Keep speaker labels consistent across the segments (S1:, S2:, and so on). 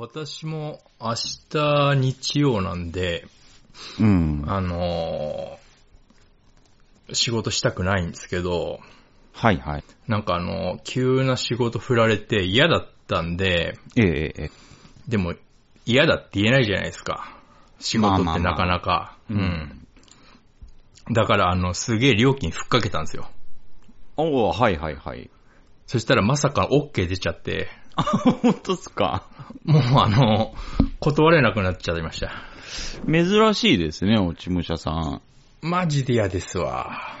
S1: 私も明日日曜なんで、
S2: うん。
S1: あのー仕事したくないんですけど、
S2: はいはい。
S1: なんかあの、急な仕事振られて嫌だったんで、
S2: ええええ。
S1: でも嫌だって言えないじゃないですか。仕事ってなかなか。
S2: まあまあまあ
S1: うん。だからあの、すげえ料金ふっかけたんですよ。
S2: おー、はいはいはい。
S1: そしたらまさか OK 出ちゃって、
S2: あ、本当っすか？
S1: もうあの、断れなくなっちゃいました。
S2: 珍しいですね、落ち武者さん。
S1: マジで嫌ですわ。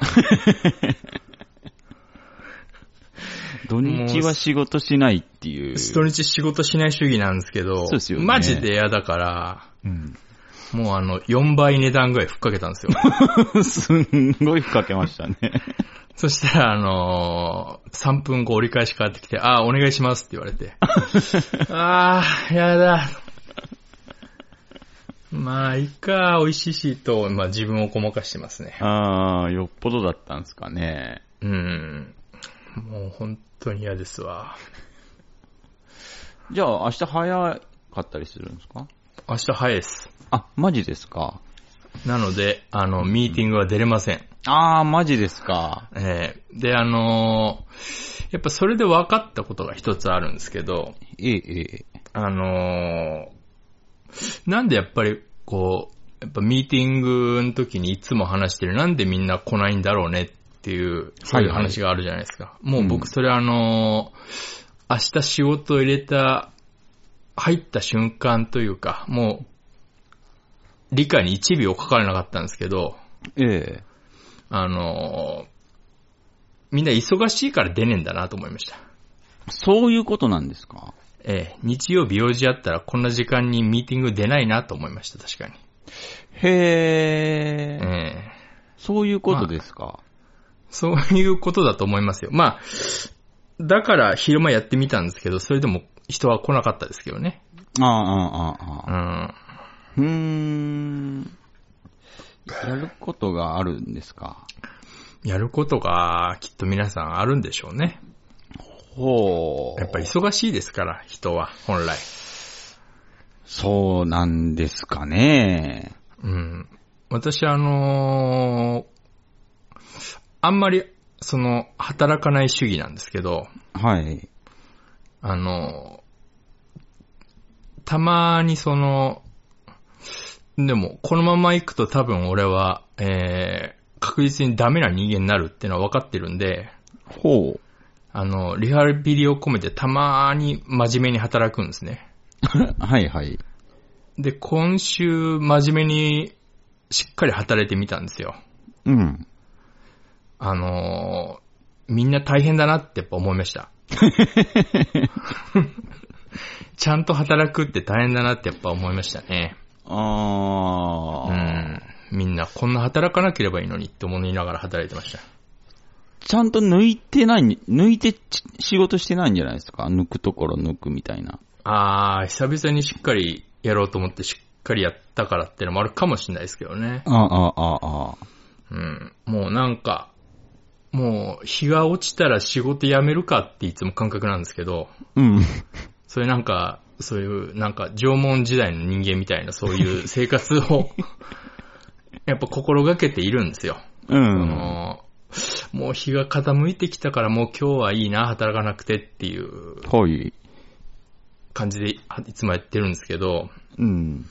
S2: 土日は仕事しないっていう。
S1: 土日仕事しない主義なんですけど、
S2: そうですよね
S1: マジで嫌だから、
S2: うん。
S1: もうあの、4倍値段ぐらいふっかけたんですよ。
S2: すんごい吹っかけましたね。
S1: そしたら、あのー3分後折り返し変わってきて、ああ、お願いしますって言われて。ああ、やだ。まあ、いいか、美味しいしと、まあ自分をごまかしてますね。
S2: あー、よっぽどだったんですかね。
S1: うん。もう本当に嫌ですわ。
S2: じゃあ、明日早かったりするんですか？
S1: 明日早いです。
S2: あ、マジですか？
S1: なので、あの、ミーティングは出れません。
S2: あー、マジですか。
S1: えーで、あのーやっぱそれで分かったことが一つあるんですけど、
S2: ええ、ええ。
S1: あのーなんでやっぱり、こう、やっぱミーティングの時にいつも話してる、なんでみんな来ないんだろうねっていう、そういう話があるじゃないですか。もう僕それあのー明日仕事を入れた、入った瞬間というか、もう、理解に1秒かからなかったんですけど、
S2: ええ。
S1: あのーみんな忙しいから出ねえんだなと思いました。
S2: そういうことなんですか？
S1: ええ、日曜日用事あったらこんな時間にミーティング出ないなと思いました、確かに。
S2: へえ
S1: え。え
S2: そういうことですか？
S1: そういうことだと思いますよ。まあ、だから昼間やってみたんですけど、それでも人は来なかったですけどね。
S2: ああ、ああ、あ
S1: う
S2: あ。
S1: ん。
S2: うーん。やることがあるんですか？
S1: やることがきっと皆さんあるんでしょうね。
S2: ほう。
S1: やっぱり忙しいですから、人は、本来。
S2: そうなんですかね。
S1: うん。私あのーあんまり、その、働かない主義なんですけど、
S2: はい。
S1: あの、たまにその、でも、このまま行くと多分俺は、えー、確実にダメな人間になるっていうのは分かってるんで、
S2: ほう。
S1: あの、リハビリを込めてたまに真面目に働くんですね。
S2: はいはい。
S1: で、今週真面目にしっかり働いてみたんですよ。
S2: うん。
S1: あのーみんな大変だなってやっぱ思いました。ちゃんと働くって大変だなってやっぱ思いましたね。
S2: あー。
S1: うん。みんなこんな働かなければいいのにって思いながら働いてました。
S2: ちゃんと抜いてない、抜いてち仕事してないんじゃないですか？抜くところ抜くみたいな。
S1: あー、久々にしっかりやろうと思ってしっかりやったからってのもあるかもしれないですけどね。
S2: ああ、ああ、ああ。
S1: うん。もうなんか、もう日が落ちたら仕事辞めるかっていつも感覚なんですけど、
S2: うん。
S1: それなんか、そういう、なんか縄文時代の人間みたいなそういう生活を、やっぱ心がけているんですよ。
S2: う
S1: あ
S2: ん。
S1: のもう日が傾いてきたからもう今日はいいな、働かなくてっていう
S2: はい。
S1: 感じでいつもやってるんですけど、
S2: うん。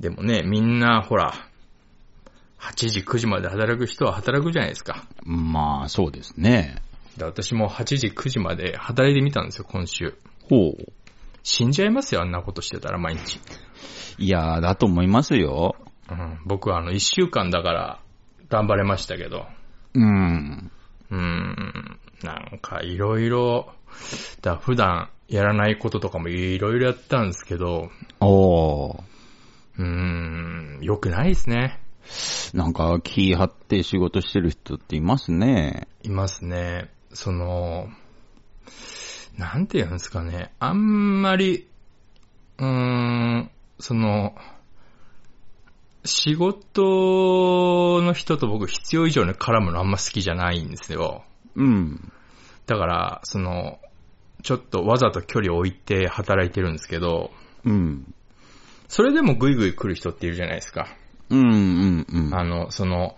S1: でもね、みんなほら、8時、9時まで働く人は働くじゃないですか。
S2: まあ、そうですね。
S1: で私も8時、9時まで働いてみたんですよ、今週。
S2: ほう。
S1: 死んじゃいますよ、あんなことしてたら毎日。
S2: いやー、だと思いますよ。
S1: うん、僕はあの、1週間だから頑張れましたけど、
S2: うん。
S1: うーん、なんかいろいろ、だ普段やらないこととかもいろいろやったんですけど、
S2: おー。
S1: うーん、良くないですね。
S2: なんか、気張って仕事してる人っていますね。
S1: いますね。その、なんて言うんですかね。あんまり、うーん、その、仕事の人と僕必要以上に絡むのあんま好きじゃないんですよ。
S2: うん。
S1: だから、その、ちょっとわざと距離を置いて働いてるんですけど、
S2: うん。
S1: それでもグイグイ来る人っているじゃないですか。
S2: うん、うん、うん。
S1: あの、その、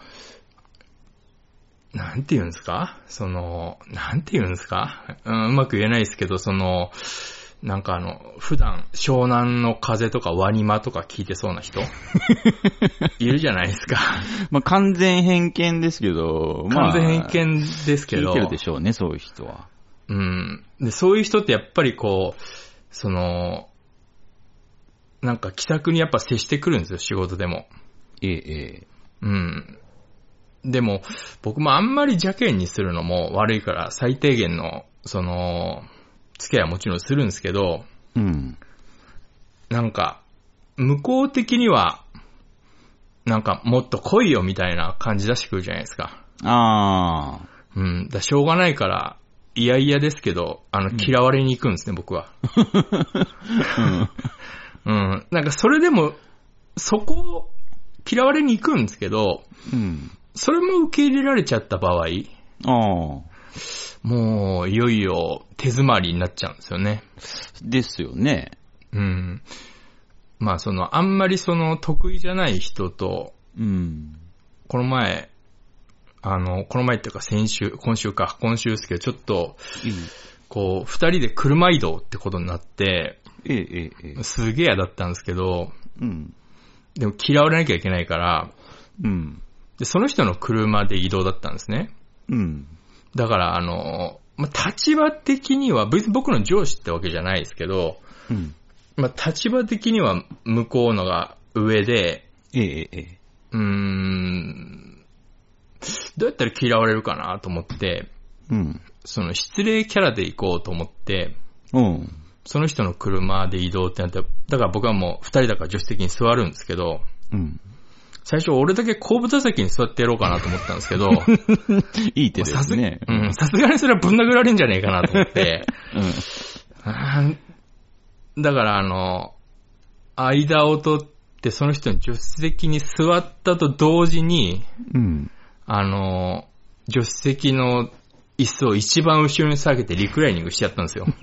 S1: なんて言うんですか？その、なんて言うんですか？うん、うまく言えないですけど、その、なんかあの、普段、湘南の風とかワニマとか聞いてそうな人？いるじゃないですか。
S2: まあ、完全偏見ですけど、まあ、
S1: 完全偏見ですけど。
S2: 聞いてるでしょうね、そういう人は。
S1: うん。で、そういう人ってやっぱりこう、その、なんか気さくにやっぱ接してくるんですよ、仕事でも。
S2: ええ、ええ。
S1: うん。でも、僕もあんまり邪険にするのも悪いから、最低限の、その、付き合いはもちろんするんですけど、
S2: うん。
S1: なんか、向こう的には、なんかもっと来いよみたいな感じ出してくるじゃないですか。
S2: ああ。
S1: うん。だしょうがないから、いやいやですけど、あの、嫌われに行くんですね、僕は。うん。なんかそれでも、そこを嫌われに行くんですけど、
S2: うん。
S1: それも受け入れられちゃった場合、
S2: ああ。
S1: もう、いよいよ手詰まりになっちゃうんですよね。
S2: ですよね。
S1: うん。まあ、その、あんまりその、得意じゃない人と、
S2: うん。
S1: この前、あの、この前っていうか先週、今週か、今週ですけど、ちょっと、こう、二人で車移動ってことになって、
S2: ええ、ええ、ええ。
S1: すげえ嫌だったんですけど、
S2: うん。
S1: でも嫌われなきゃいけないから、
S2: うん。
S1: で、その人の車で移動だったんですね。
S2: うん。
S1: だから、あの、まあ、立場的には、別に僕の上司ってわけじゃないですけど、
S2: うん。
S1: まあ、立場的には向こうのが上で、
S2: ええ、ええ。
S1: うーん、どうやったら嫌われるかなと思って、
S2: うん。
S1: その失礼キャラで行こうと思って、
S2: うん。
S1: その人の車で移動ってなって、だから僕はもう二人だから助手席に座るんですけど、
S2: うん。
S1: 最初俺だけ後部座席に座ってやろうかなと思ったんですけど、
S2: いい手で
S1: さす
S2: すね。
S1: うん、さすがにそれはぶん殴られるんじゃねえかなと思って、
S2: うん。
S1: だからあの、間を取ってその人の助手席に座ったと同時に、
S2: うん。
S1: あの、助手席の椅子を一番後ろに下げてリクライニングしちゃったんですよ。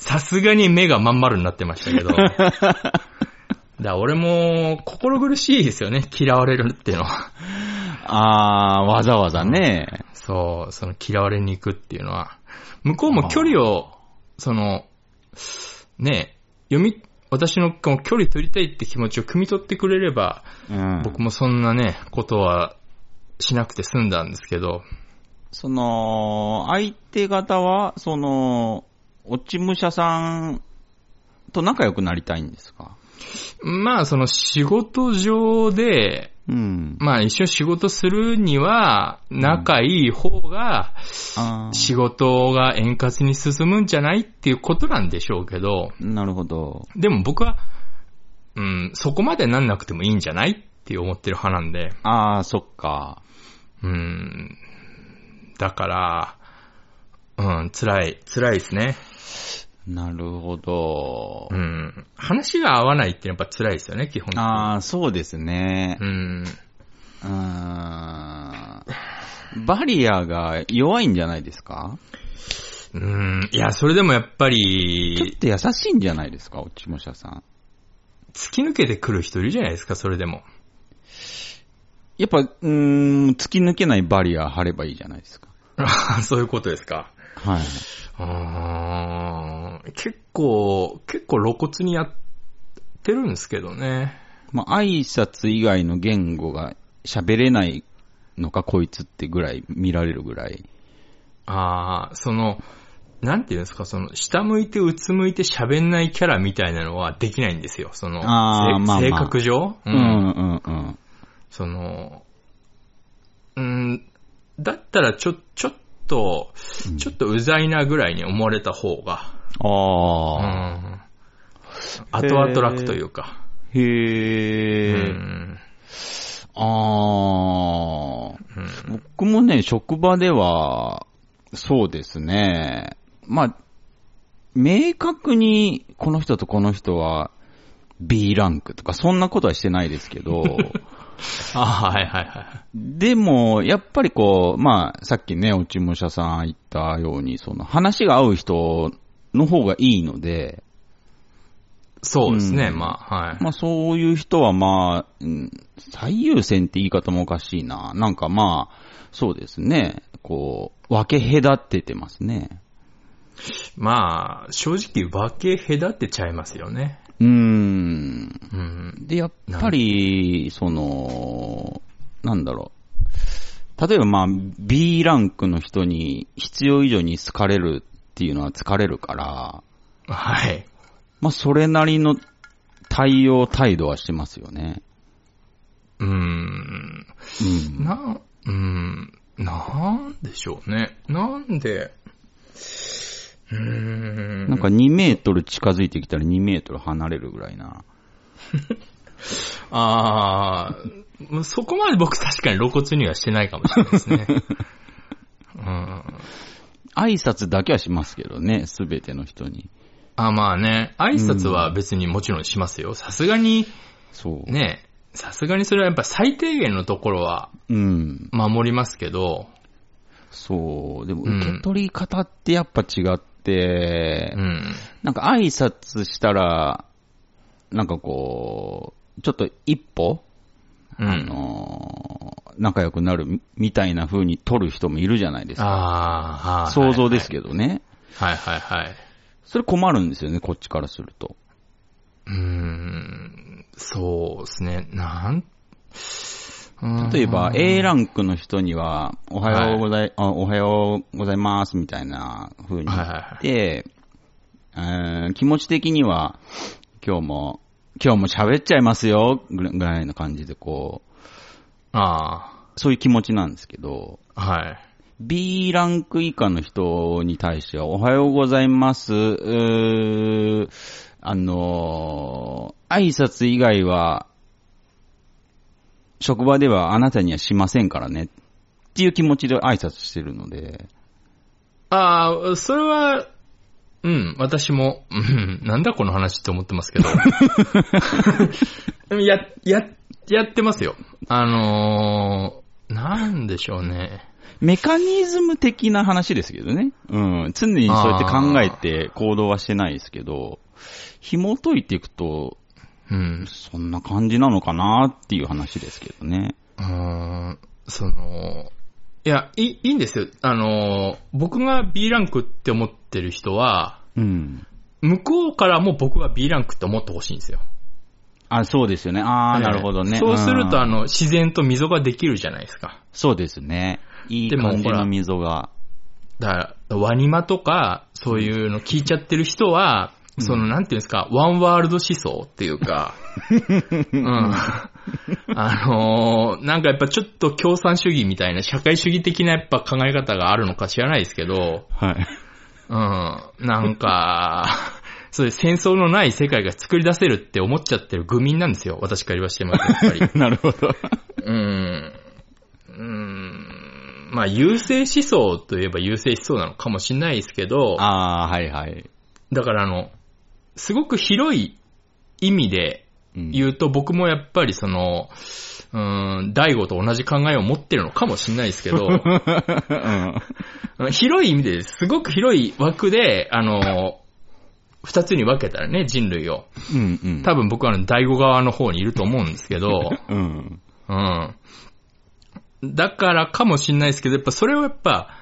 S1: さすがに目がまん丸になってましたけど。だ俺も心苦しいですよね、嫌われるっていうのは。
S2: あー、わざわざね。
S1: そう、その嫌われに行くっていうのは。向こうも距離を、その、ね、読み、私のこの距離取りたいって気持ちを汲み取ってくれれば、
S2: うん。
S1: 僕もそんなね、ことはしなくて済んだんですけど、
S2: その、相手方は、その、落ち武者さんと仲良くなりたいんですか？
S1: まあその仕事上で、
S2: うん。
S1: まあ一緒に仕事するには、仲いい方が、
S2: あ
S1: 仕事が円滑に進むんじゃないっていうことなんでしょうけど、
S2: ーなるほど。
S1: でも僕は、うん、そこまでなんなくてもいいんじゃないって思ってる派なんで、
S2: あー、そっか。
S1: うん、だから、うん、辛い、辛いですね。
S2: なるほど
S1: う。ん。話が合わないってやっぱ辛いですよね、基本的に。
S2: あー、そうですね
S1: う。ん。
S2: うーん。バリアが弱いんじゃないですか？
S1: うん。いや、それでもやっぱ
S2: ちょっ
S1: り、
S2: と優しいんじゃないですか、落ち武者さん。
S1: 突き抜けてくる人いるじゃないですか、それでも。
S2: やっぱ、うーん、突き抜けないバリア張ればいいじゃないですか。
S1: そういうことですか。
S2: はい。
S1: あー結構、結構露骨にやってるんですけどね。
S2: まあ、挨拶以外の言語が喋れないのか、こいつってぐらい見られるぐらい。
S1: ああ、その、なんていうんですか、その、下向いてうつむいて喋んないキャラみたいなのはできないんですよ。その、
S2: あーまあまあ
S1: 性格上、
S2: うん、うん、うん。
S1: その、うん、だったらちょ、ちょっと、ちょっとうざいなぐらいに思われた方が、う
S2: ああ。
S1: ん、後々楽というか、
S2: へ
S1: う
S2: え。
S1: ん、
S2: ああ。僕もね、職場では、そうですね。まあ、明確に、この人とこの人は、B ランクとか、そんなことはしてないですけど、
S1: あはいはいはい。
S2: でも、やっぱりこう、まあ、さっきね、落ち武者さん言ったように、その、話が合う人の方がいいので、
S1: そうですね、
S2: うん
S1: まあ、はい。
S2: まあそういう人はまあ、うん最優先って言い方もおかしいな。なんかまあ、そうですね。こう、分け隔ててますね。
S1: まあ、正直分け隔てちゃいますよね。
S2: うーん。
S1: うん。
S2: で、やっぱり、その、なんだろう。例えばまあ、B ランクの人に必要以上に好かれるっていうのは疲れるから、
S1: はい。
S2: まあそれなりの対応態度はしてますよね。
S1: うーん。
S2: うん。
S1: な、うん、なんでしょうね。なんで。
S2: なんか2メートル近づいてきたら2メートル離れるぐらいな。
S1: ああ、そこまで僕確かに露骨にはしてないかもしれないですね。うん。
S2: 挨拶だけはしますけどね、すべての人に。
S1: あまあね、挨拶は別にもちろんしますよ。さすがに、
S2: そう。。
S1: ね、さすがにそれはやっぱ最低限のところは
S2: うん。
S1: 守りますけど、
S2: そう。でも
S1: うん
S2: 受け取り方ってやっぱ違って、
S1: うん。
S2: なんか挨拶したら、なんかこう、ちょっと一歩、
S1: うん。
S2: あのー仲良くなるみみたいな風に取る人もいるじゃないですか。
S1: ああ、はい。
S2: 想像です
S1: ど。
S2: けどね。
S1: はいはいはい。
S2: それ困るんですよね、こっちからすると。
S1: うーん、そうですね。なん
S2: 例えば、A ランクの人には、おはようござい、あおはようございます、みたいな風に言
S1: はいはいはい。
S2: って、えー気持ち的には、今日も、今日も喋っちゃいますよ、ぐらいの感じで、こう、
S1: あ
S2: そういう気持ちなんですけど、
S1: あ、はい。
S2: B ランク以下の人に対しては、おはようございます、うーあのー挨拶以外は、職場ではあなたにはしませんからね、っていう気持ちで挨拶してるので、
S1: ああ、それは、うん、私も、うん、なんだこの話って思ってますけど。や、や、やってますよ。あのー、なんでしょうね。
S2: メカニズム的な話ですけどね。うん。常にそうやって考えて行動はしてないですけど、紐解いていくと、
S1: うん。
S2: そんな感じなのかなっていう話ですけどね。
S1: うーん、その、いや、いい、いいんですよ。あのー、僕が B ランクって思ってる人は、
S2: うん。
S1: 向こうからも僕が B ランクって思ってほしいんですよ。
S2: あ、そうですよね。ああ、なるほどね。
S1: そうすると、
S2: ん
S1: あの、自然と溝ができるじゃないですか。
S2: そうですね。いい感じの溝が。
S1: だから、ワニマとか、そういうの聞いちゃってる人は、その、なんていうんですか、ワンワールド思想っていうか、うん。あのーなんかやっぱちょっと共産主義みたいな、社会主義的なやっぱ考え方があるのか知らないですけど、
S2: はい。
S1: うん。なんか、そういう戦争のない世界が作り出せるって思っちゃってる愚民なんですよ。私から言わしてます、やっぱり。
S2: なるほど。
S1: うん。うん。まあ、優勢思想といえば優勢思想なのかもしれないですけど、
S2: ああ、はいはい。
S1: だからあの、すごく広い意味で
S2: うん
S1: 言うと、僕もやっぱりその、うん、大悟と同じ考えを持ってるのかもしれないですけど、
S2: うん
S1: 広い意味ですごく広い枠で、あの、二つに分けたらね、人類を。
S2: うんうん。
S1: 多分僕は大悟側の方にいると思うんですけど、
S2: うん。
S1: うん。だからかもしんないですけど、やっぱそれをやっぱ、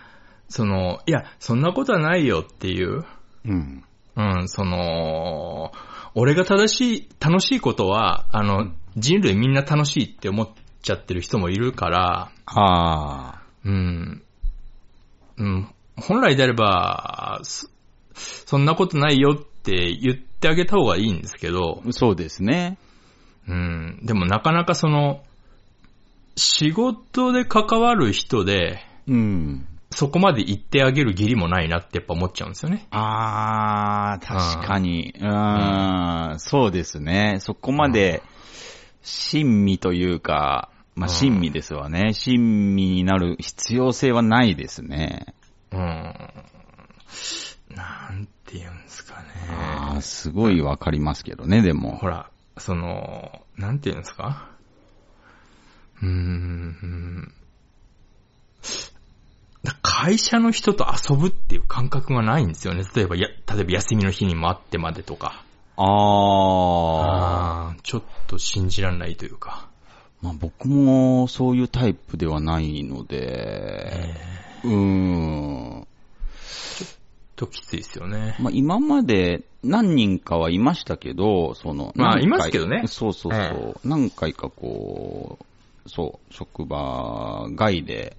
S1: その、いや、そんなことはないよっていう、
S2: うん。
S1: うん、その、俺が正しい、楽しいことは、あの、人類みんな楽しいって思っちゃってる人もいるから、
S2: あ
S1: うん、うん、本来であれば、そそんなことないよって言ってあげた方がいいんですけど、
S2: あ、そうですね。
S1: うん、でもなかなかその、仕事で関わる人で、
S2: うん。
S1: そこまで言ってあげる義理もないなってやっぱ思っちゃうんですよね。
S2: ああ、確かに。うん、そうですね。そこまで、親身というか、まあ、親身ですわね。親身になる必要性はないですね。
S1: うん。なんて言うんですかね。
S2: ああ、すごいわかりますけどね、でも。
S1: ほら、その、なんて言うんですか？うーん。会社の人と遊ぶっていう感覚がないんですよね。例えば、や、例えば休みの日に待ってまでとか。
S2: ああ。
S1: ちょっと信じられないというか。
S2: まあ僕もそういうタイプではないので、うーん。
S1: ときついですよね。
S2: まあ今まで何人かはいましたけど、その、
S1: まあいますけどね
S2: そうそうそう。何回かこう、そう、職場外で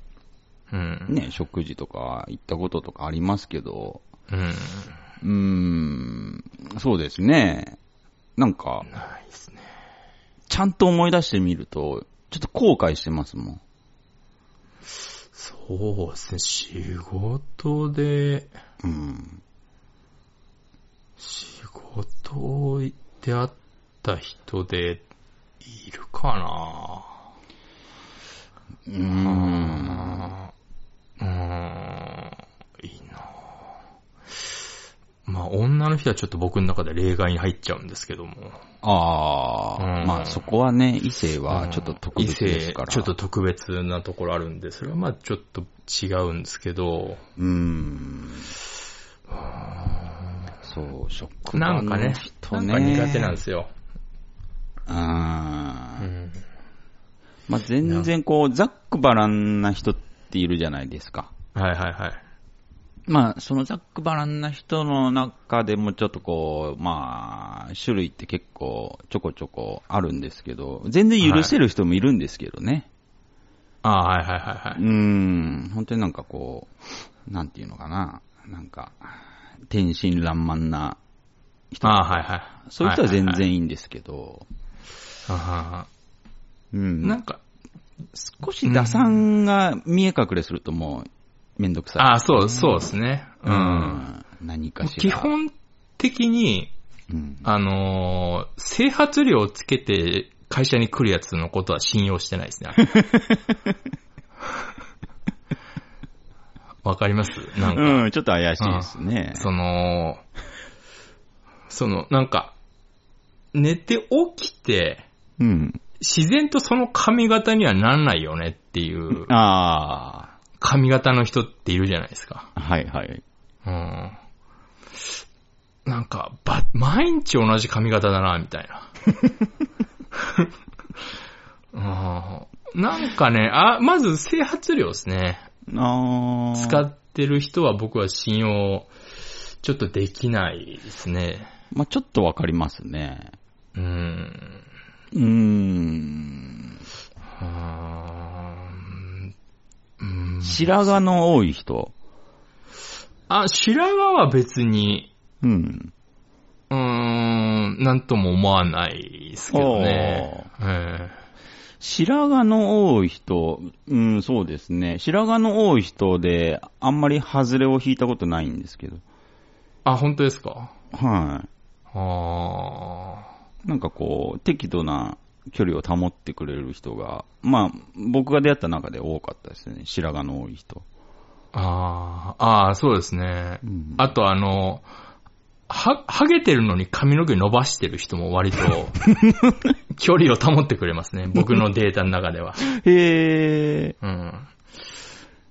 S1: うん。
S2: ね、食事とか行ったこととかありますけど、
S1: うん。
S2: うーん、そうですね。なんか、
S1: ないですね。
S2: ちゃんと思い出してみると、ちょっと後悔してますもん。
S1: そうですね。仕事で、
S2: うん。
S1: 仕事で会った人で、いるかな
S2: うーん。
S1: うーん、いいなまあ、女の人はちょっと僕の中で例外に入っちゃうんですけども。
S2: ああ、
S1: うん
S2: まあそこはね、異性はちょっと特別ですから。
S1: 異性ちょっと特別なところあるんで、それはまあちょっと違うんですけど、
S2: うーん。そう、職場の
S1: なんかね、
S2: 人ね。
S1: なんか苦手なんですよ。
S2: あー
S1: うん。
S2: まあ全然こう、ざっくばらんな人っているじゃないですか。
S1: はいはいはい。
S2: まあ、そのざっくばらんな人の中でもちょっとこう、まあ、種類って結構ちょこちょこあるんですけど、全然許せる人もいるんですけどね。
S1: ああ、はいはいはいうはい。
S2: ん、本当になんかこう、なんていうのかな、なんか、天真爛漫な人。
S1: ああ、はいはい。
S2: そういう人は全
S1: いいい
S2: 然いいんですけど、
S1: あ
S2: うん
S1: あなんか、
S2: 少し打算が見え隠れするともう、めんどくさい。
S1: ああ、そう、そうですね。う。
S2: うんん。何かしら。
S1: 基本的に、
S2: うん。
S1: あのー整髪料をつけて会社に来るやつのことは信用してないですね。わかります？なんか、
S2: うん、ちょっと怪しいですね。
S1: その、その、なんか、寝て起きて、
S2: うん。
S1: 自然とその髪型にはなんないよねっていう
S2: あ
S1: 髪型の人っているじゃないですか。
S2: あ、はいはい。
S1: うん。なんか、ば、毎日同じ髪型だな、みたいな。うんなんかね、あ、まず整髪料ですね。
S2: ああ。
S1: 使ってる人は僕は信用、ちょっとできないですね。
S2: まあちょっとわかりますね。
S1: うん。
S2: うーん。白髪の多い人。
S1: あ、白髪は別に、
S2: うん。
S1: うーん、なんとも思わないですけどね。え
S2: 白髪の多い人、うん、そうですね。白髪の多い人で、あんまり外れを引いたことないんですけど。
S1: あ、本当ですか？
S2: は
S1: あ
S2: い。なんかこう、適度な距離を保ってくれる人が、まあ、僕が出会った中で多かったですね。白髪の多い人。
S1: あ、ああ、ああ、そうですね。
S2: うん
S1: あとあの、は、はげてるのに髪の毛伸ばしてる人も割と、距離を保ってくれますね。僕のデータの中では。
S2: へえ。
S1: うん。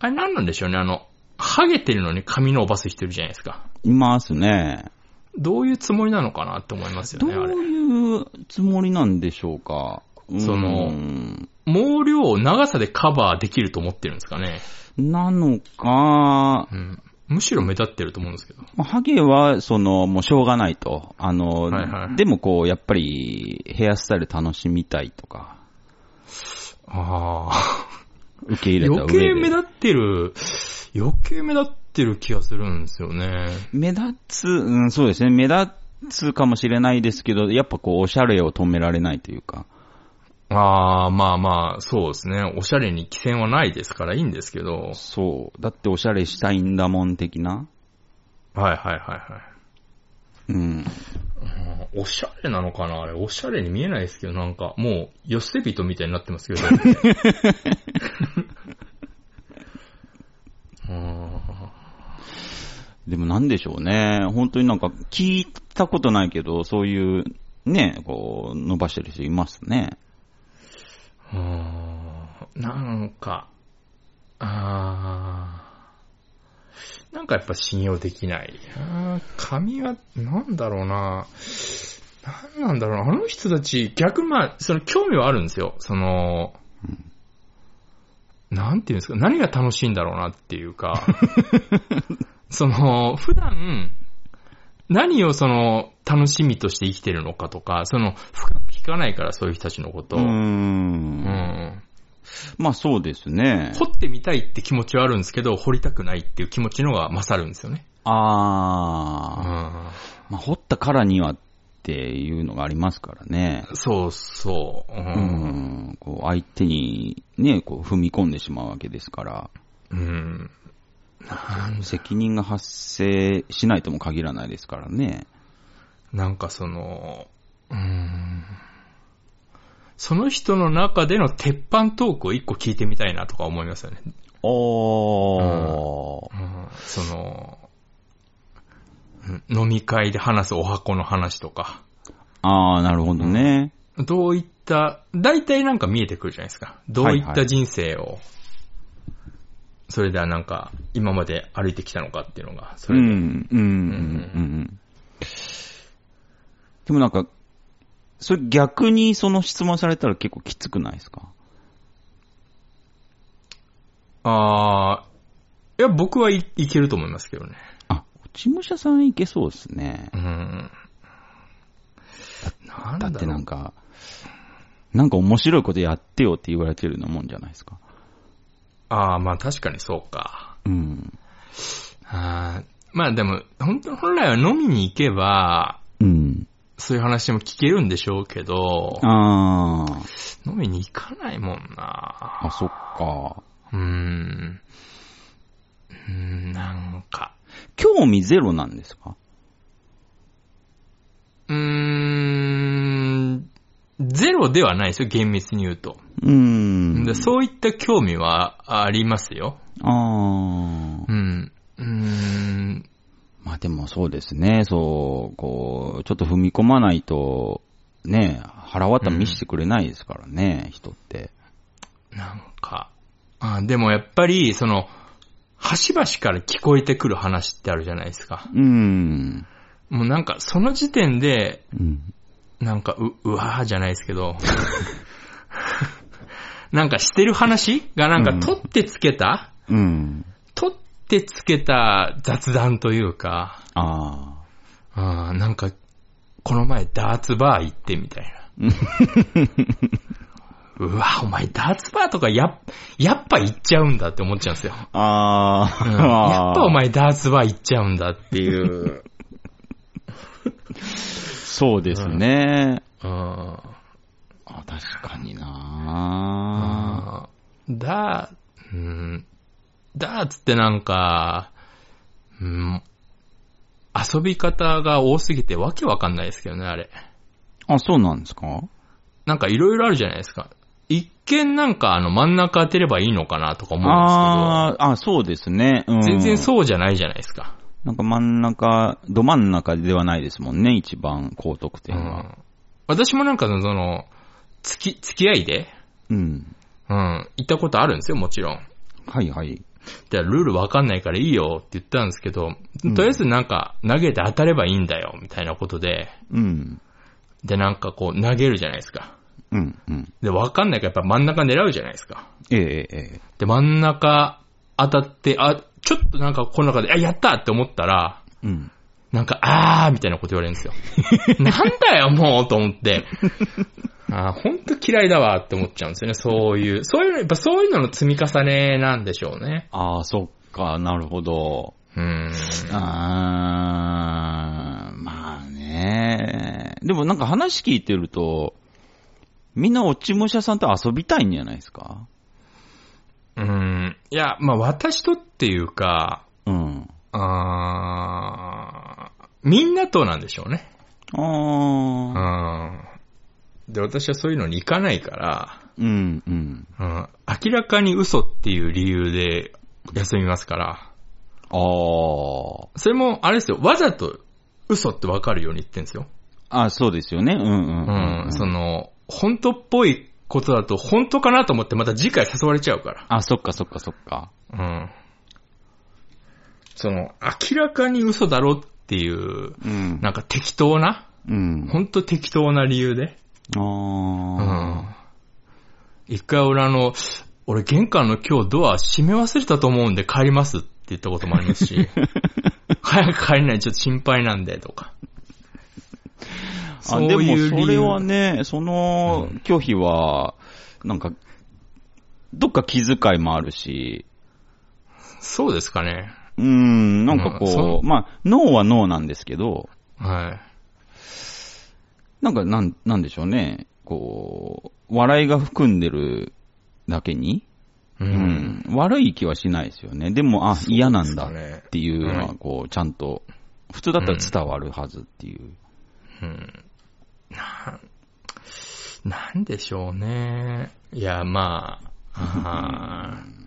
S1: あれ何なんでしょうね、あの、はげてるのに髪伸ばす人いるじゃないですか。
S2: いますね。
S1: どういうつもりなのかなって思いますよ
S2: どう
S1: ね、あれ。
S2: いうつもりなんでしょうか？
S1: その
S2: うん
S1: 毛量を長さでカバーできると思ってるんですかね。
S2: なのか、
S1: うん。むしろ目立ってると思うんですけど。
S2: まあハゲは、その、もうしょうがないと。あの、
S1: はいはい
S2: でもこう、やっぱり、ヘアスタイル楽しみたいとか、
S1: ああ。
S2: 受け入れた上
S1: 余
S2: で。
S1: 計目立ってる、余計目立ってる気がするんですよね。
S2: 目立つ、うん、そうですね。目立つかもしれないですけど、やっぱこう、おしゃれを止められないというか。
S1: ああ、まあまあ、そうですね。おしゃれに規制はないですからいいんですけど。
S2: そう。だっておしゃれしたいんだもん的な。
S1: はいはいはいはい。
S2: うん。
S1: おしゃれなのかなあれ、おしゃれに見えないですけど、なんか、もう、寄せ人みたいになってますけど。うん
S2: でもなんでしょうね。本当になんか聞いたことないけど、そういう、ね、こう、伸ばしてる人いますね。
S1: うんなんか、あなんかやっぱ信用できない。あー髪は、なんだろうななんなんだろうな。あの人たち、逆まあ、その興味はあるんですよ。その、なんていうんですか、何が楽しいんだろうなっていうか、その、普段、何をその、楽しみとして生きてるのかとか、その、深く聞かないから、そういう人たちのことを。
S2: うー。
S1: うんん。
S2: まあそうですね。
S1: 掘ってみたいって気持ちはあるんですけど、掘りたくないっていう気持ちの方が勝るんですよね。
S2: あ
S1: うん。
S2: あ。まあ掘ったからにはっていうのがありますからね。
S1: そうそう。う。
S2: うんん。こう相手にね、こう踏み込んでしまうわけですから。
S1: うん。
S2: 責任が発生しないとも限らないですからね。
S1: なんかその、うん。その人の中での鉄板トークを一個聞いてみたいなとか思いますよね。
S2: おー。
S1: うん、その、うん飲み会で話すお箱の話とか、
S2: ああ、なるほどね。
S1: どういった、大体なんか見えてくるじゃないですか。どういった人生を、それではなんか、今まで歩いてきたのかっていうのが、それで、
S2: うん、うん、うん、うん。でもなんか、それ逆にその質問されたら結構きつくないですか？
S1: ああ、いや、僕はい、いけると思いますけどね。
S2: あ、落ち武者さんいけそうですね。
S1: うん。なん
S2: だってなんか、なんか面白いことやってよって言われてるようなもんじゃないですか。
S1: ああ、まあ確かにそうか。
S2: うん。
S1: あーまあでも、本当本来は飲みに行けば、
S2: うん。
S1: そういう話も聞けるんでしょうけど、
S2: あ
S1: 飲みに行かないもんな
S2: あ、あ、そっか。
S1: うーん。うーん、なんか。
S2: 興味ゼロなんですか？
S1: うーん、ゼロではないですよ、厳密に言うと。
S2: うん。
S1: でそういった興味はありますよ。
S2: ああ
S1: う。ん。うーん。
S2: まあでもそうですね、そう、こう、ちょっと踏み込まないと、ね、腹渡見せてくれないですからね、人って。
S1: なんか、あでもやっぱり、その、端々から聞こえてくる話ってあるじゃないですか。
S2: うん。
S1: もうなんか、その時点で、
S2: うん。
S1: なんか、う、うわーじゃないですけど、なんかしてる話？がなんか
S2: うん
S1: 取ってつけた、
S2: うん。
S1: 取ってつけた雑談というか、
S2: あ
S1: あーなんか、この前ダーツバー行ってみたいな。うわ、お前ダーツバーとかやっ、やっぱ行っちゃうんだって思っちゃうんですよ。
S2: あ。あ
S1: うん
S2: あ。
S1: やっぱお前ダーツバー行っちゃうんだっていう。
S2: そうですね。
S1: うん
S2: あ確かにな
S1: あーダー、うん、ダーツってなんか、うん、遊び方が多すぎてわけわかんないですけどね、あれ。
S2: あ、そうなんですか？
S1: なんかいろいろあるじゃないですか。一見なんかあの真ん中当てればいいのかなとか思うん
S2: ああ、あ、そうですね。うん、
S1: ですけど、全然そうじゃないじゃないですか。
S2: なんか真ん中、ど真ん中ではないですもんね、一番高得
S1: う
S2: 点は。
S1: ん、私もなんかその、付き、付き合いで、
S2: うん。
S1: うん、行ったことあるんですよ、もちろん。
S2: はいはい。
S1: じゃあルールわかんないからいいよって言ったんですけど、
S2: うん
S1: とりあえずなんか投げて当たればいいんだよ、みたいなことで、
S2: うん。
S1: でなんかこう投げるじゃないですか。
S2: うん、うん。
S1: で、わかんないからやっぱ真ん中狙うじゃないですか。
S2: ええええ。
S1: で、真ん中当たって、あ、ちょっとなんかこの中で、あ、やったって思ったら、
S2: うん。
S1: なんか、あーみたいなこと言われるんですよ。なんだよ、もうと思って。あーほんと嫌いだわって思っちゃうんですよね、そういう。そういうの、やっぱそういうのの積み重ねなんでしょうね。
S2: ああ、そっか、なるほど。
S1: うーん。
S2: あー、まあね。でもなんか話聞いてると、みんな落ち武者さんと遊びたいんじゃないですか？
S1: うーん。いや、まあ私とっていうか、
S2: うん。
S1: あーみんなとなんでしょうね。
S2: あ
S1: う
S2: あ。
S1: ん。で、私はそういうのに行かないから、
S2: うん、うん。
S1: うん、明らかに嘘っていう理由で休みますから、
S2: ああ。
S1: それも、あれですよ、わざと嘘ってわかるように言ってんですよ。
S2: あそうですよね。うん、うん。
S1: うん、
S2: うん
S1: その、本当っぽいことだと本当かなと思ってまた次回誘われちゃうから。
S2: あ、そっかそっかそっか。
S1: うん。その、明らかに嘘だろっていう、
S2: うん。
S1: なんか適当な、
S2: うん。
S1: ほんと適当な理由で。
S2: あ
S1: う
S2: あ。
S1: ん。一回俺あの、俺玄関の今日ドア閉め忘れたと思うんで帰りますって言ったこともありますし、早く帰れないちょっと心配なんでとか。
S2: あ、でも
S1: いう理由
S2: それはね、その拒否は、なんか、どっか気遣いもあるし、
S1: そうですかね。
S2: うーん、なんか
S1: うん
S2: こ、
S1: そう
S2: まあ、ノーはノーなんですけど、
S1: はい。
S2: なんかなん、なんでしょうね、こう、笑いが含んでるだけに、
S1: う。
S2: うんん、悪い気はしないですよね。でも、あ、嫌なんだっていうのは、
S1: はい
S2: こう、ちゃんと、普通だったら伝わるはずっていう。
S1: うん。な、なんでしょうね。いや、まあ、あー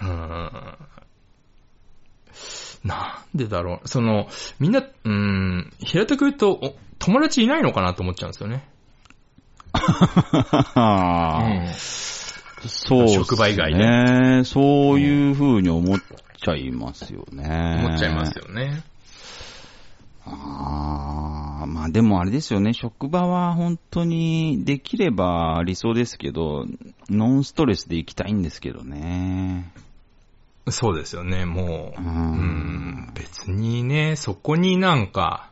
S1: うん。なんでだろう。その、みんな、うん、平たく言うと、お友達いないのかなと思っちゃうんですよね。
S2: ああ、そうね。
S1: 職場以外で
S2: そういう風に思っちゃいますよね。
S1: 思っちゃいますよね。
S2: ああ、まあでもあれですよね、職場は本当にできれば理想ですけど、ノンストレスで行きたいんですけどね。
S1: そうですよね、もう。
S2: う
S1: うんん、別にね、そこになんか、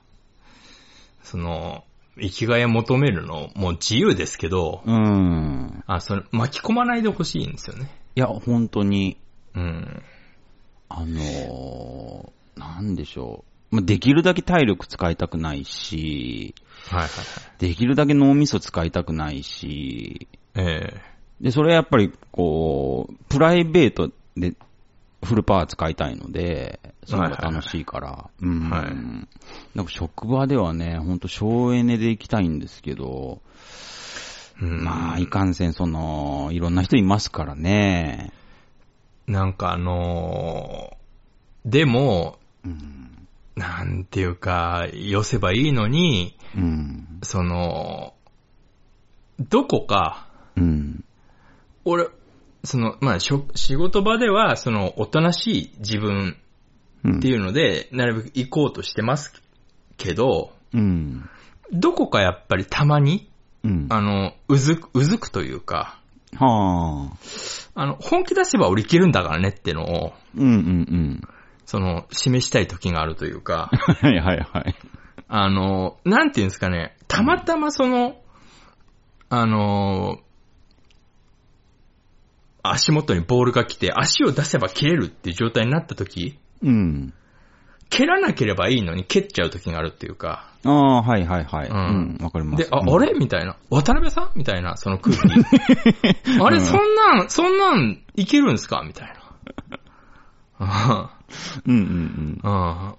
S1: その、生きがいを求めるの、もう自由ですけど、
S2: うん。
S1: あ、それ、巻き込まないでほしいんですよね。
S2: いや、本当に、
S1: うん。
S2: あのーなんでしょう。まあできるだけ体力使いたくないし、
S1: はいはい
S2: できるだけ脳みそ使いたくないし、
S1: はい。え
S2: で、それはやっぱり、こう、プライベートでフルパワー使いたいので、その方が楽しいから。うん。
S1: はい
S2: なんか職場ではね、ほんと省エネで行きたいんですけど、
S1: えうん。
S2: まあ、いかんせん、その、いろんな人いますからね。
S1: なんかあのーでも、
S2: うん。
S1: なんていうか、寄せばいいのに、
S2: うん。
S1: その、どこか、
S2: うん。
S1: 俺、その、まあ、仕事場では、その、おとなしい自分
S2: うん。
S1: っていうので、なるべく行こうとしてますけど、
S2: うん。
S1: どこかやっぱりたまに、
S2: うん。
S1: あの、うずく、うずくというか、
S2: はあ。
S1: あの、本気出せば俺いけるんだからねってのを、
S2: うんうんうん。
S1: その、示したい時があるというか、
S2: はいはいはい。
S1: あの、なんていうんですかね、たまたまその、あの、足元にボールが来て、足を出せば切れるっていう状態になった時、
S2: うん。
S1: 蹴らなければいいのに蹴っちゃう時があるっていうか、
S2: ああ、はいはいはい。
S1: う
S2: うんん。わ、かります。
S1: で、あ、
S2: うん
S1: あれ？みたいな。渡辺さん？みたいな、その空気。あれ、
S2: うん
S1: そんなん、そんなん、いけるんすか？みたいな。
S2: う んうん
S1: うんうん